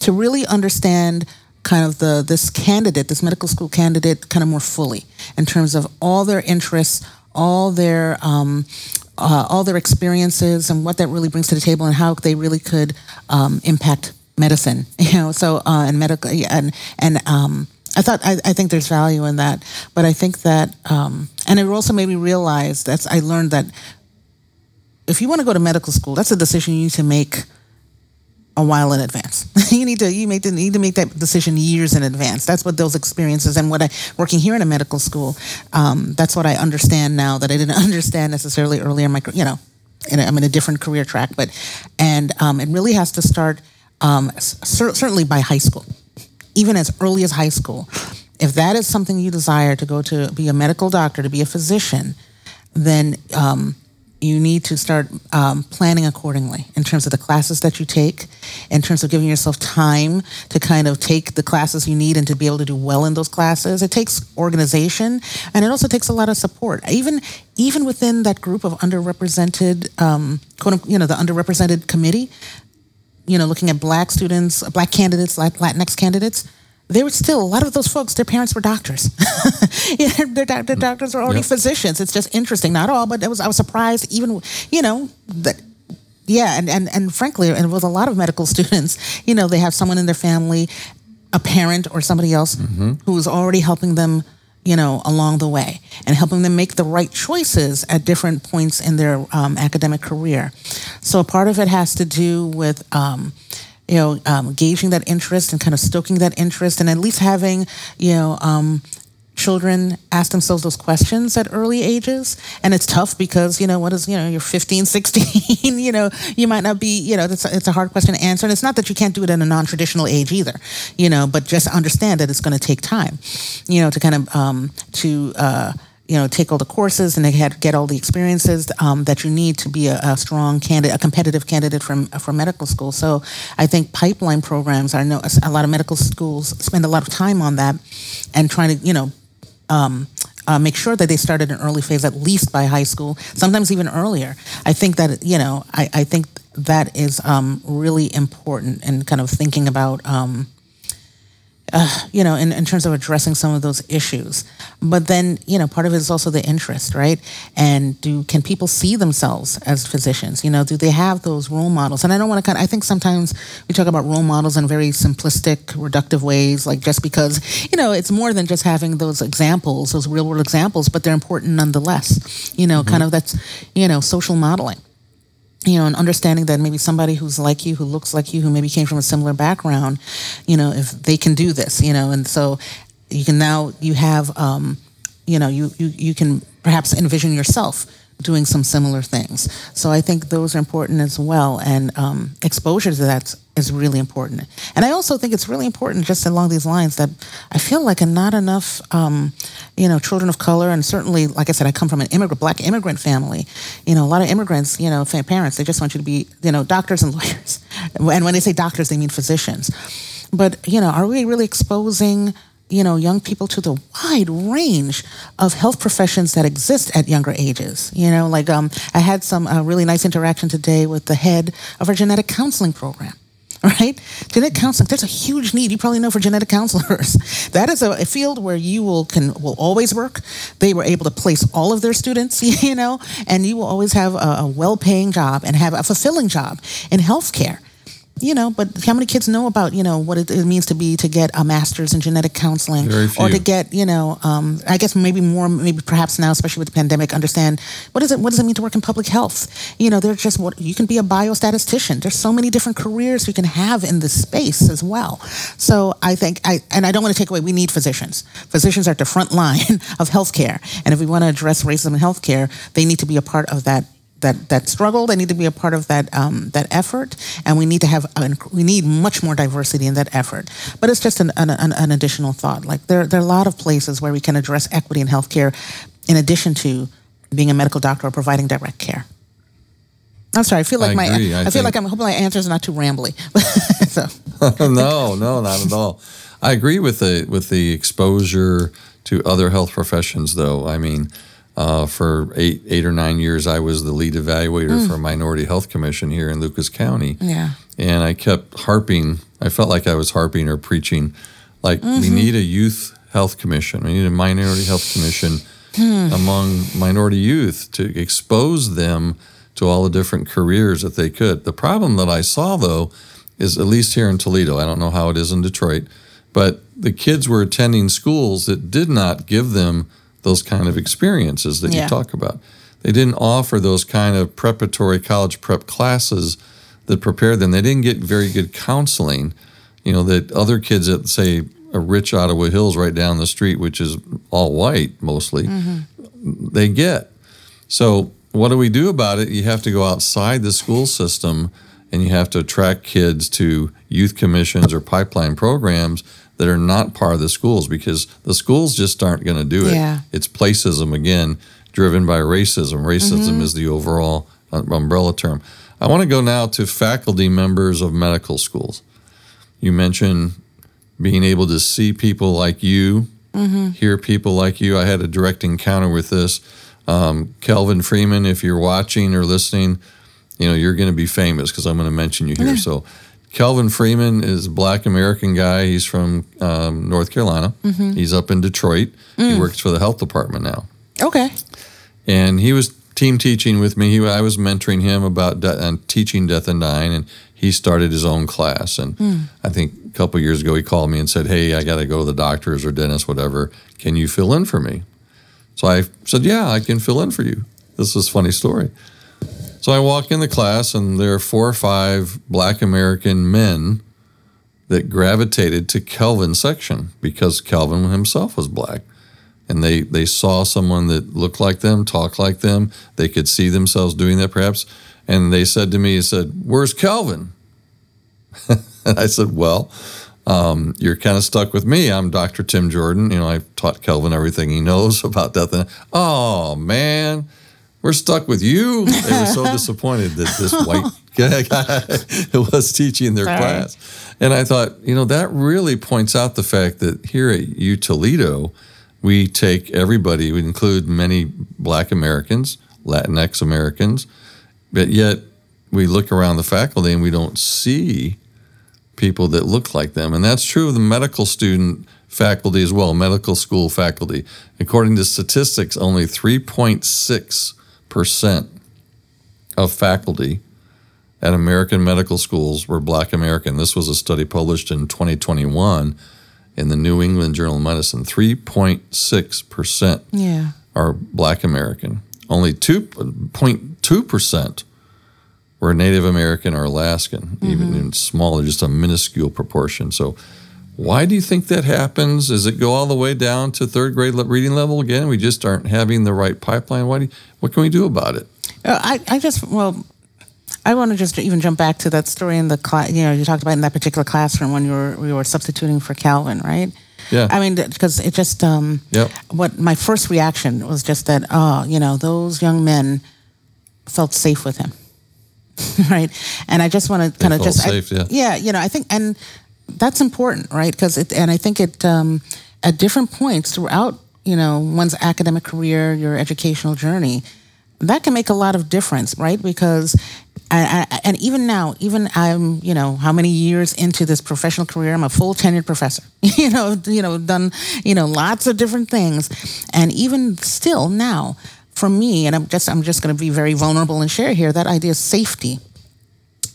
to really understand kind of the this candidate, this medical school candidate, kind of more fully in terms of all their interests, all their um, uh, all their experiences and what that really brings to the table and how they really could um, impact medicine. You know, so uh, and medical and and um, I thought I, I, think there's value in that, but I think that um, and it also made me realize that I learned that if you want to go to medical school, that's a decision you need to make a while in advance. you need to you make the, need to make that decision years in advance. That's what those experiences and what I working here in a medical school. Um, that's what I understand now that I didn't understand necessarily earlier in my you know, I'm in a different career track. But and um, it really has to start um, cer- certainly by high school, even as early as high school. If that is something you desire to go to be a medical doctor, to be a physician, then um, you need to start um, planning accordingly in terms of the classes that you take, in terms of giving yourself time to kind of take the classes you need and to be able to do well in those classes. It takes organization, and it also takes a lot of support. Even even within that group of underrepresented, um, you know, the underrepresented committee, you know, looking at Black students, Black candidates, Latinx candidates there were still a lot of those folks. Their parents were doctors. yeah, their, their, doctors were already yep. physicians. It's just interesting. Not all, but it was. I was surprised. Even you know that. Yeah, and, and and frankly, and with a lot of medical students, you know, they have someone in their family, a parent or somebody else mm-hmm. who is already helping them you know, along the way and helping them make the right choices at different points in their um, academic career. So part of it has to do with, um, you know, um, gauging that interest and kind of stoking that interest, and at least having, you know, um, children ask themselves those questions at early ages. And it's tough because you know what is you know you're 15 16 you know you might not be you know it's a, it's a hard question to answer. And it's not that you can't do it in a non-traditional age either you know but just understand that it's going to take time you know to kind of um, to uh, you know take all the courses and they had get all the experiences um, that you need to be a, a, strong candidate, a competitive candidate from for medical school. So I think pipeline programs. I know a lot of medical schools spend a lot of time on that and trying to you know. Um, uh, make sure that they start at an early phase, at least by high school, sometimes even earlier. I think that you know, I, I think that is um, really important in kind of thinking about um, uh, you know, in, in terms of addressing some of those issues. But then, you know, part of it is also the interest, right? And do can people see themselves as physicians? You know, do they have those role models? And I don't want to kind of, I think sometimes we talk about role models in very simplistic, reductive ways, like just because, you know, it's more than just having those examples, those real world examples, but they're important nonetheless. You know, mm-hmm. kind of that's, you know, social modeling you know, and understanding that maybe somebody who's like you, who looks like you, who maybe came from a similar background, you know, if they can do this, you know, and so you can now you have, um, you know, you you you can perhaps envision yourself doing some similar things. So I think those are important as well, and um, exposure to that is really important. And I also think it's really important, just along these lines, that I feel like not enough, um, you know, children of color, and certainly, like I said, I come from an immigrant, black immigrant family. You know, a lot of immigrants, you know, parents, they just want you to be, you know, doctors and lawyers. And when they say doctors, they mean physicians. But you know, are we really exposing you know young people to the wide range of health professions that exist at younger ages you know like um, i had some uh, really nice interaction today with the head of our genetic counseling program right? Genetic counseling, there's a huge need. You probably know for genetic counselors. That is a, a, field where you will can will always work. They were able to place all of their students, you know, and you will always have a, a well-paying job and have a fulfilling job in healthcare you know, but how many kids know about you know what it, it means to be to get a master's in genetic counseling, or to get you know, um, I guess maybe more, maybe perhaps now, especially with the pandemic, understand what is it? What does it mean to work in public health? You know, there's just what you can be a biostatistician. There's so many different careers you can have in this space as well. So I think I and I don't want to take away. We need physicians. Physicians are at the front line of healthcare, and if we want to address racism in healthcare, they need to be a part of that that that struggle. They need to be a part of that um, that effort, and we need to have we need much more diversity in that effort. But it's just an, an, an additional thought. Like there there are a lot of places where we can address equity in healthcare, in addition to being a medical doctor or providing direct care. I'm sorry. I feel like I my agree. I, I feel like I'm hoping my answer is not too rambly. so. no, no, not at all. I agree with the with the exposure to other health professions, though. I mean, uh, for eight, eight or nine years, I was the lead evaluator mm. for Minority Health Commission here in Lucas County. Yeah. And I kept harping. I felt like I was harping or preaching, like mm-hmm. we need a youth health commission. We need a minority health commission hmm. among minority youth to expose them to all the different careers that they could. The problem that I saw though is at least here in Toledo. I don't know how it is in Detroit, but the kids were attending schools that did not give them those kind of experiences that yeah. you talk about. They didn't offer those kind of preparatory college prep classes that prepared them. They didn't get very good counseling. You know, that other kids at, say, a rich Ottawa Hills right down the street, which is all white mostly, mm-hmm. they get. So, what do we do about it? You have to go outside the school system and you have to attract kids to youth commissions or pipeline programs that are not part of the schools because the schools just aren't going to do it. Yeah. It's placism again, driven by racism. Racism mm-hmm. is the overall umbrella term. I want to go now to faculty members of medical schools. You mentioned being able to see people like you, mm-hmm. hear people like you. I had a direct encounter with this. Um, Kelvin Freeman, if you're watching or listening, you know you're going to be famous because I'm going to mention you here. Yeah. So Kelvin Freeman is a black American guy. He's from um, North Carolina. Mm-hmm. He's up in Detroit. Mm. He works for the health department now. Okay. And he was team teaching with me. He, I was mentoring him about de- uh, teaching death and dying, and he started his own class. And mm. I think a couple years ago, he called me and said, "Hey, I got to go to the doctors or dentist, whatever. Can you fill in for me?" So I said, "Yeah, I can fill in for you." This is a funny story. So I walk in the class, and there are four or five black American men that gravitated to Kelvin's section because Kelvin himself was black. And they, they saw someone that looked like them, talked like them. They could see themselves doing that perhaps. And they said to me, said, Where's Kelvin? and I said, Well, um, you're kind of stuck with me. I'm Dr. Tim Jordan. You know, I've taught Kelvin everything he knows about death. And, oh, man we're stuck with you. They were so disappointed that this white guy was teaching their Sorry. class. And I thought, you know, that really points out the fact that here at U Toledo, we take everybody, we include many black Americans, Latinx Americans, but yet we look around the faculty and we don't see people that look like them. And that's true of the medical student faculty as well, medical school faculty. According to statistics, only 3.6 percent of faculty at American medical schools were black American. This was a study published in 2021 in the New England Journal of Medicine. 3.6% yeah. are black American. Only 2.2% were Native American or Alaskan, mm-hmm. even in smaller, just a minuscule proportion. So why do you think that happens? Does it go all the way down to third grade reading level again? We just aren't having the right pipeline. Why do you, what can we do about it? Uh, I, I just, well, I want to just even jump back to that story in the class, you know, you talked about in that particular classroom when you were, we were substituting for Calvin, right? Yeah. I mean, because it just, um, yep. what my first reaction was just that, oh, you know, those young men felt safe with him. right. And I just want to kind of just, safe, I, yeah. yeah, you know, I think, and, that's important, right? Because it, and I think it, um, at different points throughout, you know, one's academic career, your educational journey, that can make a lot of difference, right? Because I, I, and even now, even I'm, you know, how many years into this professional career? I'm a full tenured professor. you know, you know, done, you know, lots of different things, and even still now, for me, and I'm just, I'm just going to be very vulnerable and share here that idea of safety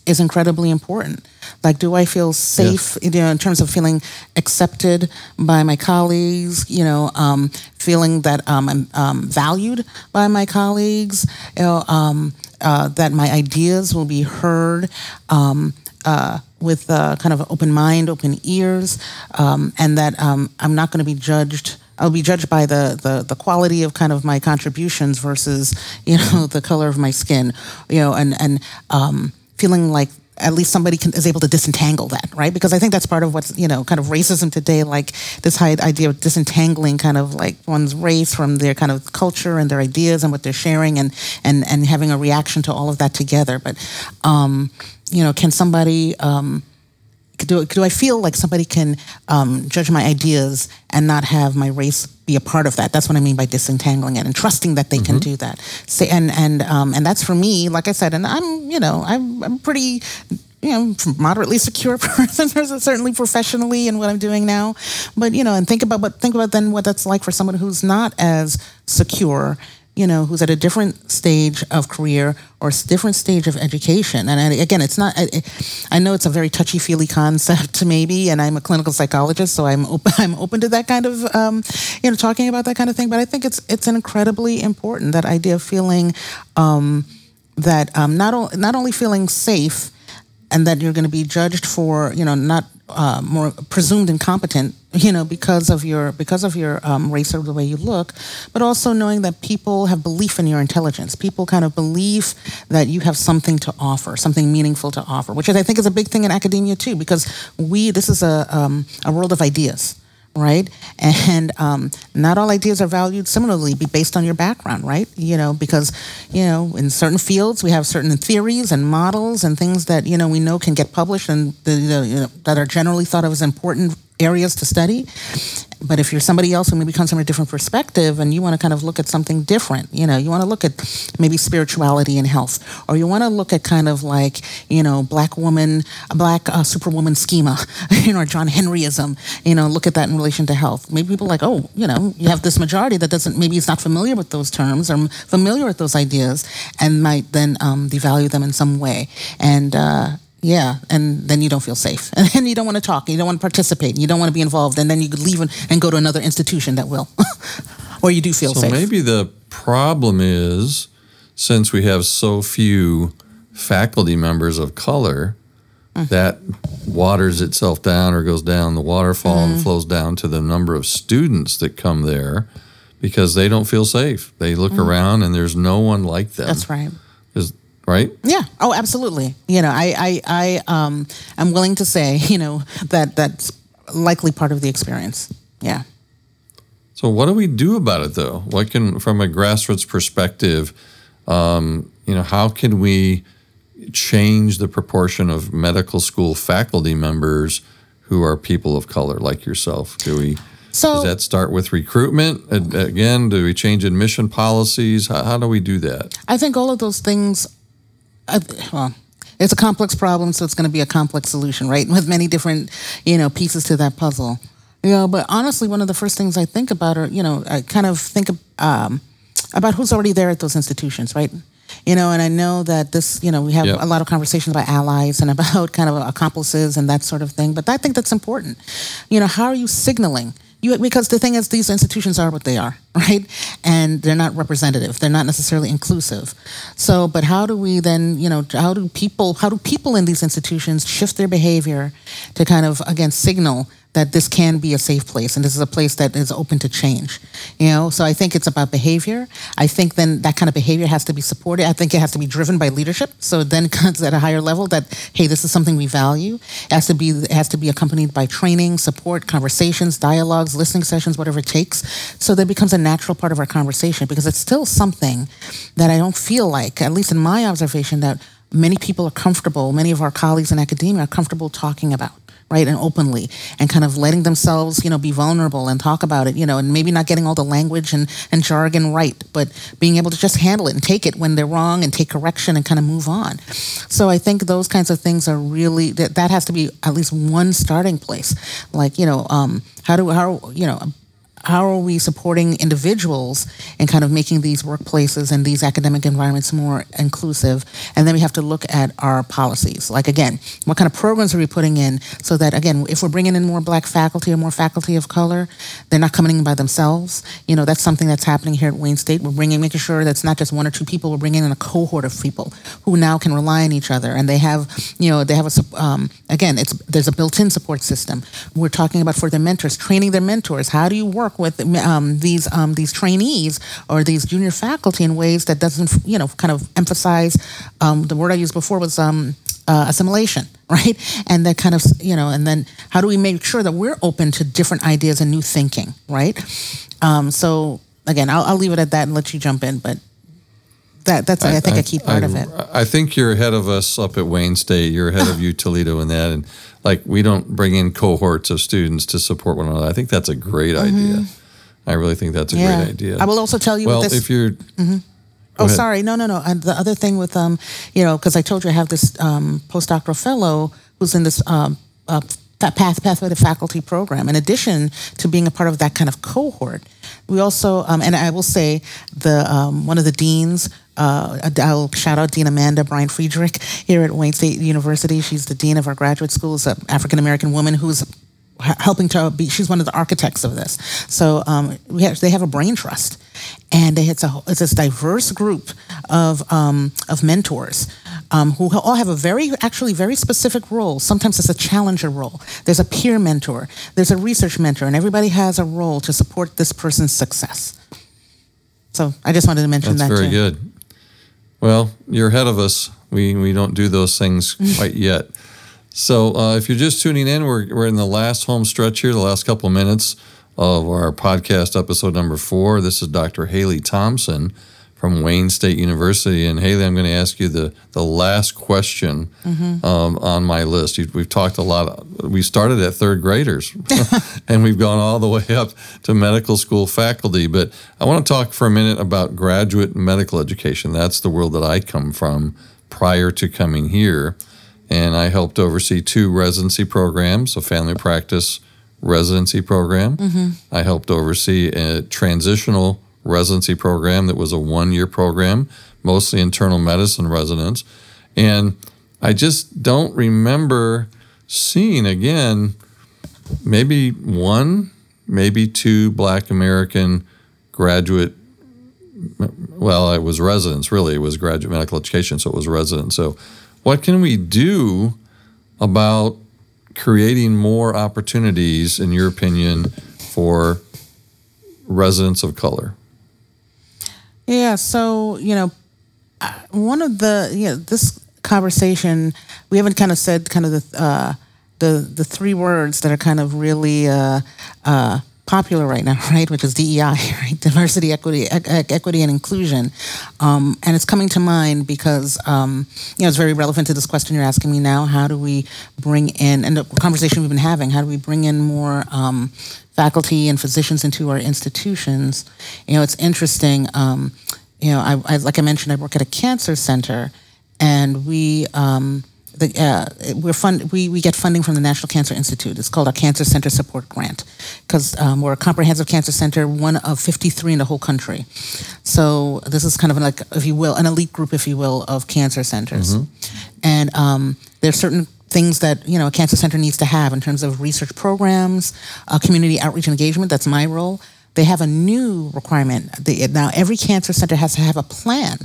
is incredibly important. Like, do I feel safe, yes. you know, in terms of feeling accepted by my colleagues? You know, um, feeling that um, I'm um, valued by my colleagues. You know, um, uh, that my ideas will be heard. Um, uh, with uh, kind of open mind, open ears, um, and that I'm not going to be judged I'll be judged by the, the the quality of kind of my contributions versus you know the color of my skin, you know, and and um, feeling like at least somebody can, is able to disentangle that, right? Because I think that's part of what's you know kind of racism today, like this idea of disentangling kind of like one's race from their kind of culture and their ideas and what they're sharing, and and and having a reaction to all of that together. But um, you know, can somebody um, do, do I feel like somebody can um, judge my ideas and not have my race be a part of that? That's what I mean by disentangling it and trusting that they mm-hmm. can do that. Say, and and um, and that's for me. Like I said, and I'm you know I'm I'm pretty you know, moderately secure person, certainly professionally in what I'm doing now. But you know, and think about what think about then what that's like for someone who's not as secure you know, who's at a different stage of career or a different stage of education. And again, it's not, I, I know it's a very touchy feely concept maybe, and I'm a clinical psychologist, so I'm open, I'm open to that kind of, um, you know, talking about that kind of thing. But I think it's, it's incredibly important, that idea of feeling um, that um, not, o- not only feeling safe and that you're going to be judged for, you know, not uh, more presumed incompetent, you know, because of your because of your um, race or the way you look, but also knowing that people have belief in your intelligence. People kind of believe that you have something to offer, something meaningful to offer, which I think is a big thing in academia too, because we this is a um, a world of ideas right? And um, not all ideas are valued similarly be based on your background, right? You know, because, you know, in certain fields we have certain theories and models and things that, you know, we know can get published and the, the, you know, that are generally thought of as important areas to study. But if you're somebody else who maybe comes from a different perspective and you want to kind of look at something different, you know, you want to look at maybe spirituality and health, or you want to look at kind of like, you know, black woman, a black uh, superwoman schema, you know, or John Henryism, you know, look at that in relation to health. Maybe people like, oh, you know, you have this majority that doesn't, maybe is not familiar with those terms or familiar with those ideas and might then um, devalue them in some way. And, uh, yeah, and then you don't feel safe. And then you don't want to talk, you don't want to participate, you don't want to be involved, and then you could leave and, and go to another institution that will. or you do feel so safe. So maybe the problem is since we have so few faculty members of color, mm. that waters itself down or goes down the waterfall mm. and mm-hmm. flows down to the number of students that come there because they don't feel safe. They look mm. around and there's no one like them. That's right right? Yeah. Oh, absolutely. You know, I, I, I, um, I'm willing to say, you know, that that's likely part of the experience. Yeah. So, what do we do about it, though? What can, from a grassroots perspective, um, you know, how can we change the proportion of medical school faculty members who are people of color, like yourself? Do we? So, Does that start with recruitment? Again, do we change admission policies? How, how do we do that? I think all of those things uh, well, it's a complex problem, so it's going to be a complex solution, right? With many different, you know, pieces to that puzzle. You know, but honestly, one of the first things I think about are, you know, I kind of think um, about who's already there at those institutions, right? You know, and I know that this, you know, we have yep. a lot of conversations about allies and about kind of accomplices and that sort of thing, but I think that's important. You know, how are you signaling? You, because the thing is, these institutions are what they are, right? And they're not representative. They're not necessarily inclusive. So, but how do we then, you know, how do people, how do people in these institutions shift their behavior to kind of again signal that this can be a safe place and this is a place that is open to change you know? So i think it's about behavior. I think then that kind of behavior has to be supported. I think it has to be driven by leadership. So then comes at a higher level that hey this is something we value. It has to be it has to be accompanied by training support conversations dialogues listening sessions whatever it takes. So that becomes a natural part of our conversation because it's still something that i don't feel like at least in my observation that many people are comfortable, many of our colleagues in academia are comfortable talking about right and openly and kind of letting themselves you know be vulnerable and talk about it you know and maybe not getting all the language and, and jargon right but being able to just handle it and take it when they're wrong and take correction and kind of move on. So i think those kinds of things are really that, that has to be at least one starting place. Like you know um, how do how you know how are we supporting individuals and kind of making these workplaces and these academic environments more inclusive? And then we have to look at our policies. Like again what kind of programs are we putting in so that again if we're bringing in more black faculty or more faculty of color they're not coming in by themselves. You know that's something that's happening here at wayne state. We're bringing making sure that's not just one or two people. We're bringing in a cohort of people who now can rely on each other. And they have you know they have a um, again it's there's a built-in support system. We're talking about for their mentors training their mentors. How do you work work with um, these um, these trainees or these junior faculty in ways that doesn't you know kind of emphasize um, the word I used before was um, uh, assimilation, right? And that kind of you know, and then how do we make sure that we're open to different ideas and new thinking, right? Um, so again, I'll, I'll leave it at that and let you jump in, but that that's I, I think I, a key part I, of it. I think you're ahead of us up at Wayne State. You're ahead of you, Toledo, in that, and like we don't bring in cohorts of students to support one another. I think that's a great mm-hmm. idea. I really think that's a yeah. great idea. I will also tell you. Well, this, if you're. Mm-hmm. Oh, ahead. sorry. No, no, no. And the other thing with um, you know, because I told you I have this um, postdoctoral fellow who's in this um, uh, path pathway to faculty program. In addition to being a part of that kind of cohort, we also, um, and I will say, the um, one of the deans. Uh, I'll shout out Dean Amanda Bryant-Friedrich here at Wayne State University. She's the dean of our graduate school. Is an African American woman who's helping to be she's one of the architects of this so um, we have, they have a brain trust and it's a it's this diverse group of um, of mentors um, who all have a very actually very specific role. Sometimes it's a challenger role. There's a peer mentor. There's a research mentor and everybody has a role to support this person's success. So i just wanted to mention That's that very too. good. Well you're ahead of us. We we don't do those things quite yet. So, uh, if you're just tuning in, we're, we're in the last home stretch here, the last couple of minutes of our podcast episode number four. This is Dr. Hayley Thompson from Wayne State University. And Hayley, I'm going to ask you the, the last question mm-hmm. um, on my list. We've talked a lot. We started at third graders and we've gone all the way up to medical school faculty. But I want to talk for a minute about graduate medical education. That's the world that I come from prior to coming here and I helped oversee two residency programs, a family practice residency program. Mm-hmm. I helped oversee a transitional residency program that was a one year program, mostly internal medicine residents. And I just don't remember seeing again maybe one, maybe two black American graduate. Well, it was residents, really. It was graduate medical education, so it was residents. So what can we do about creating more opportunities, in your opinion, for residents of color? Yeah, so, you know, uh, one of the, you know, this conversation, we haven't kind of said kind of the, uh, the, the three words that are kind of really uh, uh, popular right now, right? Which is DEI, right? Diversity, equity, e- equity, and inclusion. Um, and it's coming to mind because um, you know it's very relevant to this question you're asking me now. How do we bring in and the conversation we've been having? How do we bring in more um, faculty and physicians into our institutions? You know, it's interesting. Um, you know, I, I, like I mentioned, I work at a cancer center, and we um, the, uh, we're fund, we, we get funding from the National Cancer Institute. It's called a Cancer Center Support Grant because um, we're a comprehensive cancer center, one of 53 in the whole country. So this is kind of like, if you will, an elite group, if you will, of cancer centers. Mm-hmm. And um, there's certain things that you know a cancer center needs to have in terms of research programs, uh, community outreach and engagement. That's my role they have a new requirement. They, now, every cancer center has to have a plan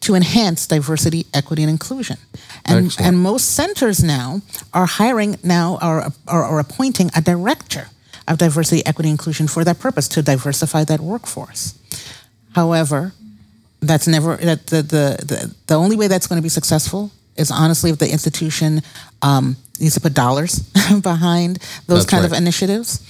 to enhance diversity, equity, and inclusion. And, and most centers now are hiring now or, are, or appointing a director of diversity, equity, inclusion for that purpose to diversify that workforce. However, that's never that the, the the the only way that's going to be successful is honestly if the institution um, needs to put dollars behind those That's kind of initiatives,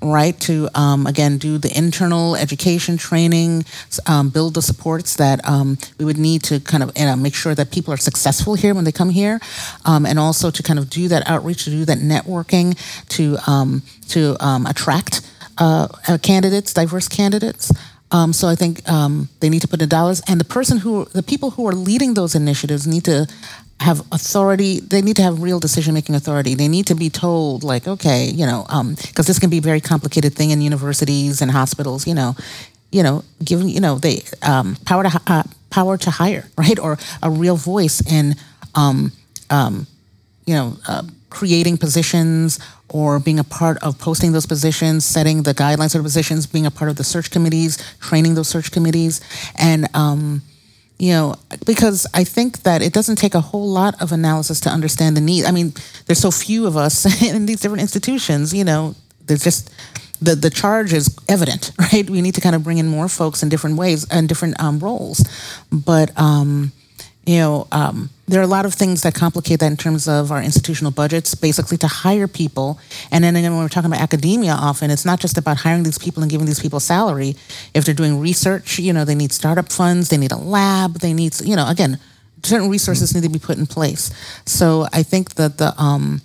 right? To um, again do the internal education training, um, build the supports that um, we would need to kind of you know, make sure that people are successful here when they come here, um, and also to kind of do that outreach, to do that networking, to um, to um, attract uh, uh, candidates, diverse candidates. Um, so I think um, they need to put the dollars, and the person who, the people who are leading those initiatives need to have authority. They need to have real decision making authority. They need to be told, like, okay, you know, because this can be a very complicated thing in universities and hospitals. You know, you know, giving you know they um, power to uh, power to hire, right, or a real voice in um, um, you know, uh, creating positions or being a part of posting those positions, setting the guidelines for positions, being a part of the search committees, training those search committees, and um, you know, because I think that it doesn't take a whole lot of analysis to understand the need. I mean, there's so few of us in these different institutions. You know, there's just the the charge is evident, right? We need to kind of bring in more folks in different ways and different um, roles, but. Um, you know, um, there are a lot of things that complicate that in terms of our institutional budgets, basically to hire people. And then again, when we're talking about academia, often it's not just about hiring these people and giving these people salary. If they're doing research, you know, they need startup funds, they need a lab, they need, you know, again, certain resources need to be put in place. So I think that the, um,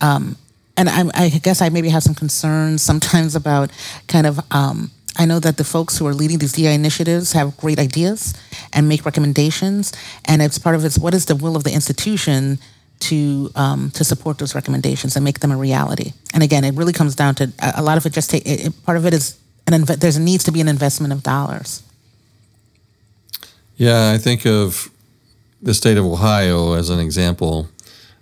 um, and I, I guess I maybe have some concerns sometimes about kind of. Um, I know that the folks who are leading these DI initiatives have great ideas and make recommendations, and it's part of it's what is the will of the institution to um, to support those recommendations and make them a reality. And again, it really comes down to a lot of it. Just take it, it- part of it is an inve- there's needs to be an investment of dollars. Yeah, I think of the state of Ohio as an example.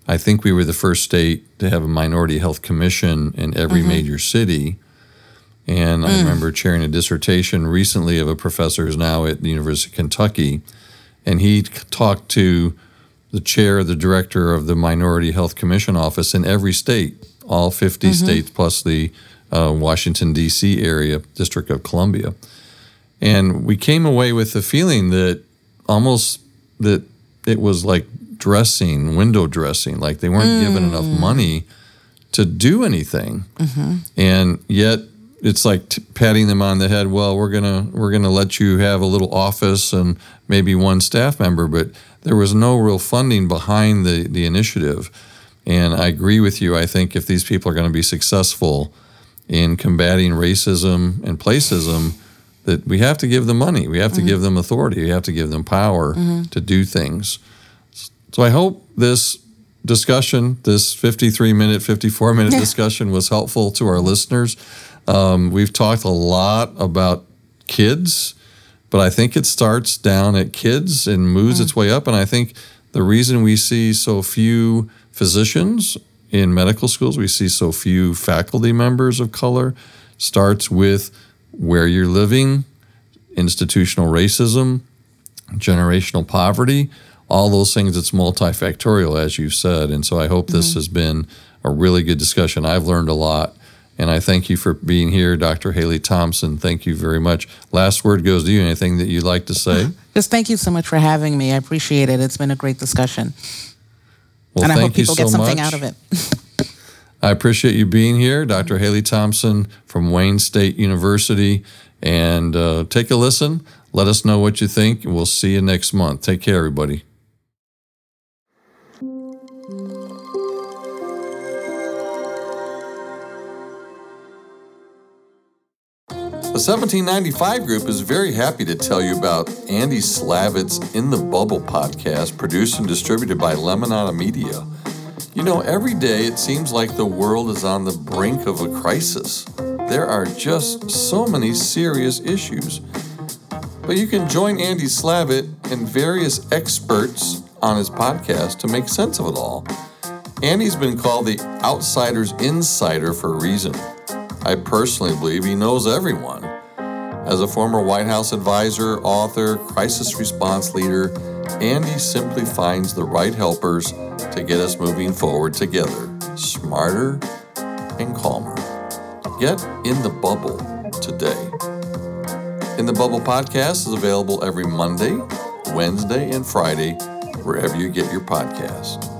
I think we were the first state to have a minority health commission in every major city. And I mm. remember chairing a dissertation recently of a professor who's now at the University of Kentucky. And he talked to the chair, the director of the Minority Health Commission office in every state, all 50 mm-hmm. states plus the uh, Washington, D.C. area, District of Columbia. And we came away with the feeling that almost that it was like dressing, window dressing, like they weren't given enough mm. money to do anything. Mm-hmm. And yet it's like t- patting them on the head. Well, we're gonna we're gonna let you have a little office and maybe one staff member, but there was no real funding behind the the initiative. And I agree with you. I think if these people are going to be successful in combating racism and placism, that we have to give them money. We have to mm-hmm. give them authority. We have to give them power mm-hmm. to do things. So I hope this discussion, this 53 minute, 54 minute discussion was helpful to our listeners. Um, we've talked a lot about kids, but I think it starts down at kids and moves its way up. And I think the reason we see so few physicians in medical schools, we see so few faculty members of color, starts with where you're living, institutional racism, generational poverty, all those things. It's multifactorial, as you said. And so I hope this has been a really good discussion. I've learned a lot. And I thank you for being here, Dr. Hayley Thompson. Thank you very much. Last word goes to you. Anything that you'd like to say? Just thank you so much for having me. I appreciate it. It's been a great discussion, Well, and I hope people so get something much. out of it. I appreciate you being here, Dr. Hayley Thompson from Wayne State University. And uh, take a listen. Let us know what you think. and We'll see you next month. Take care, everybody. The 1795 Group is very happy to tell you about Andy Slavitt's In the Bubble podcast, produced and distributed by Lemonada Media. You know, every day it seems like the world is on the brink of a crisis. There are just so many serious issues. But you can join Andy Slavitt and various experts on his podcast to make sense of it all. Andy's been called the outsider's insider for a reason. I personally believe he knows everyone. As a former White House advisor, author, crisis response leader, Andy simply finds the right helpers to get us moving forward together, smarter and calmer. Get in the bubble today. In the Bubble podcast is available every Monday, Wednesday, and Friday, wherever you get your podcast.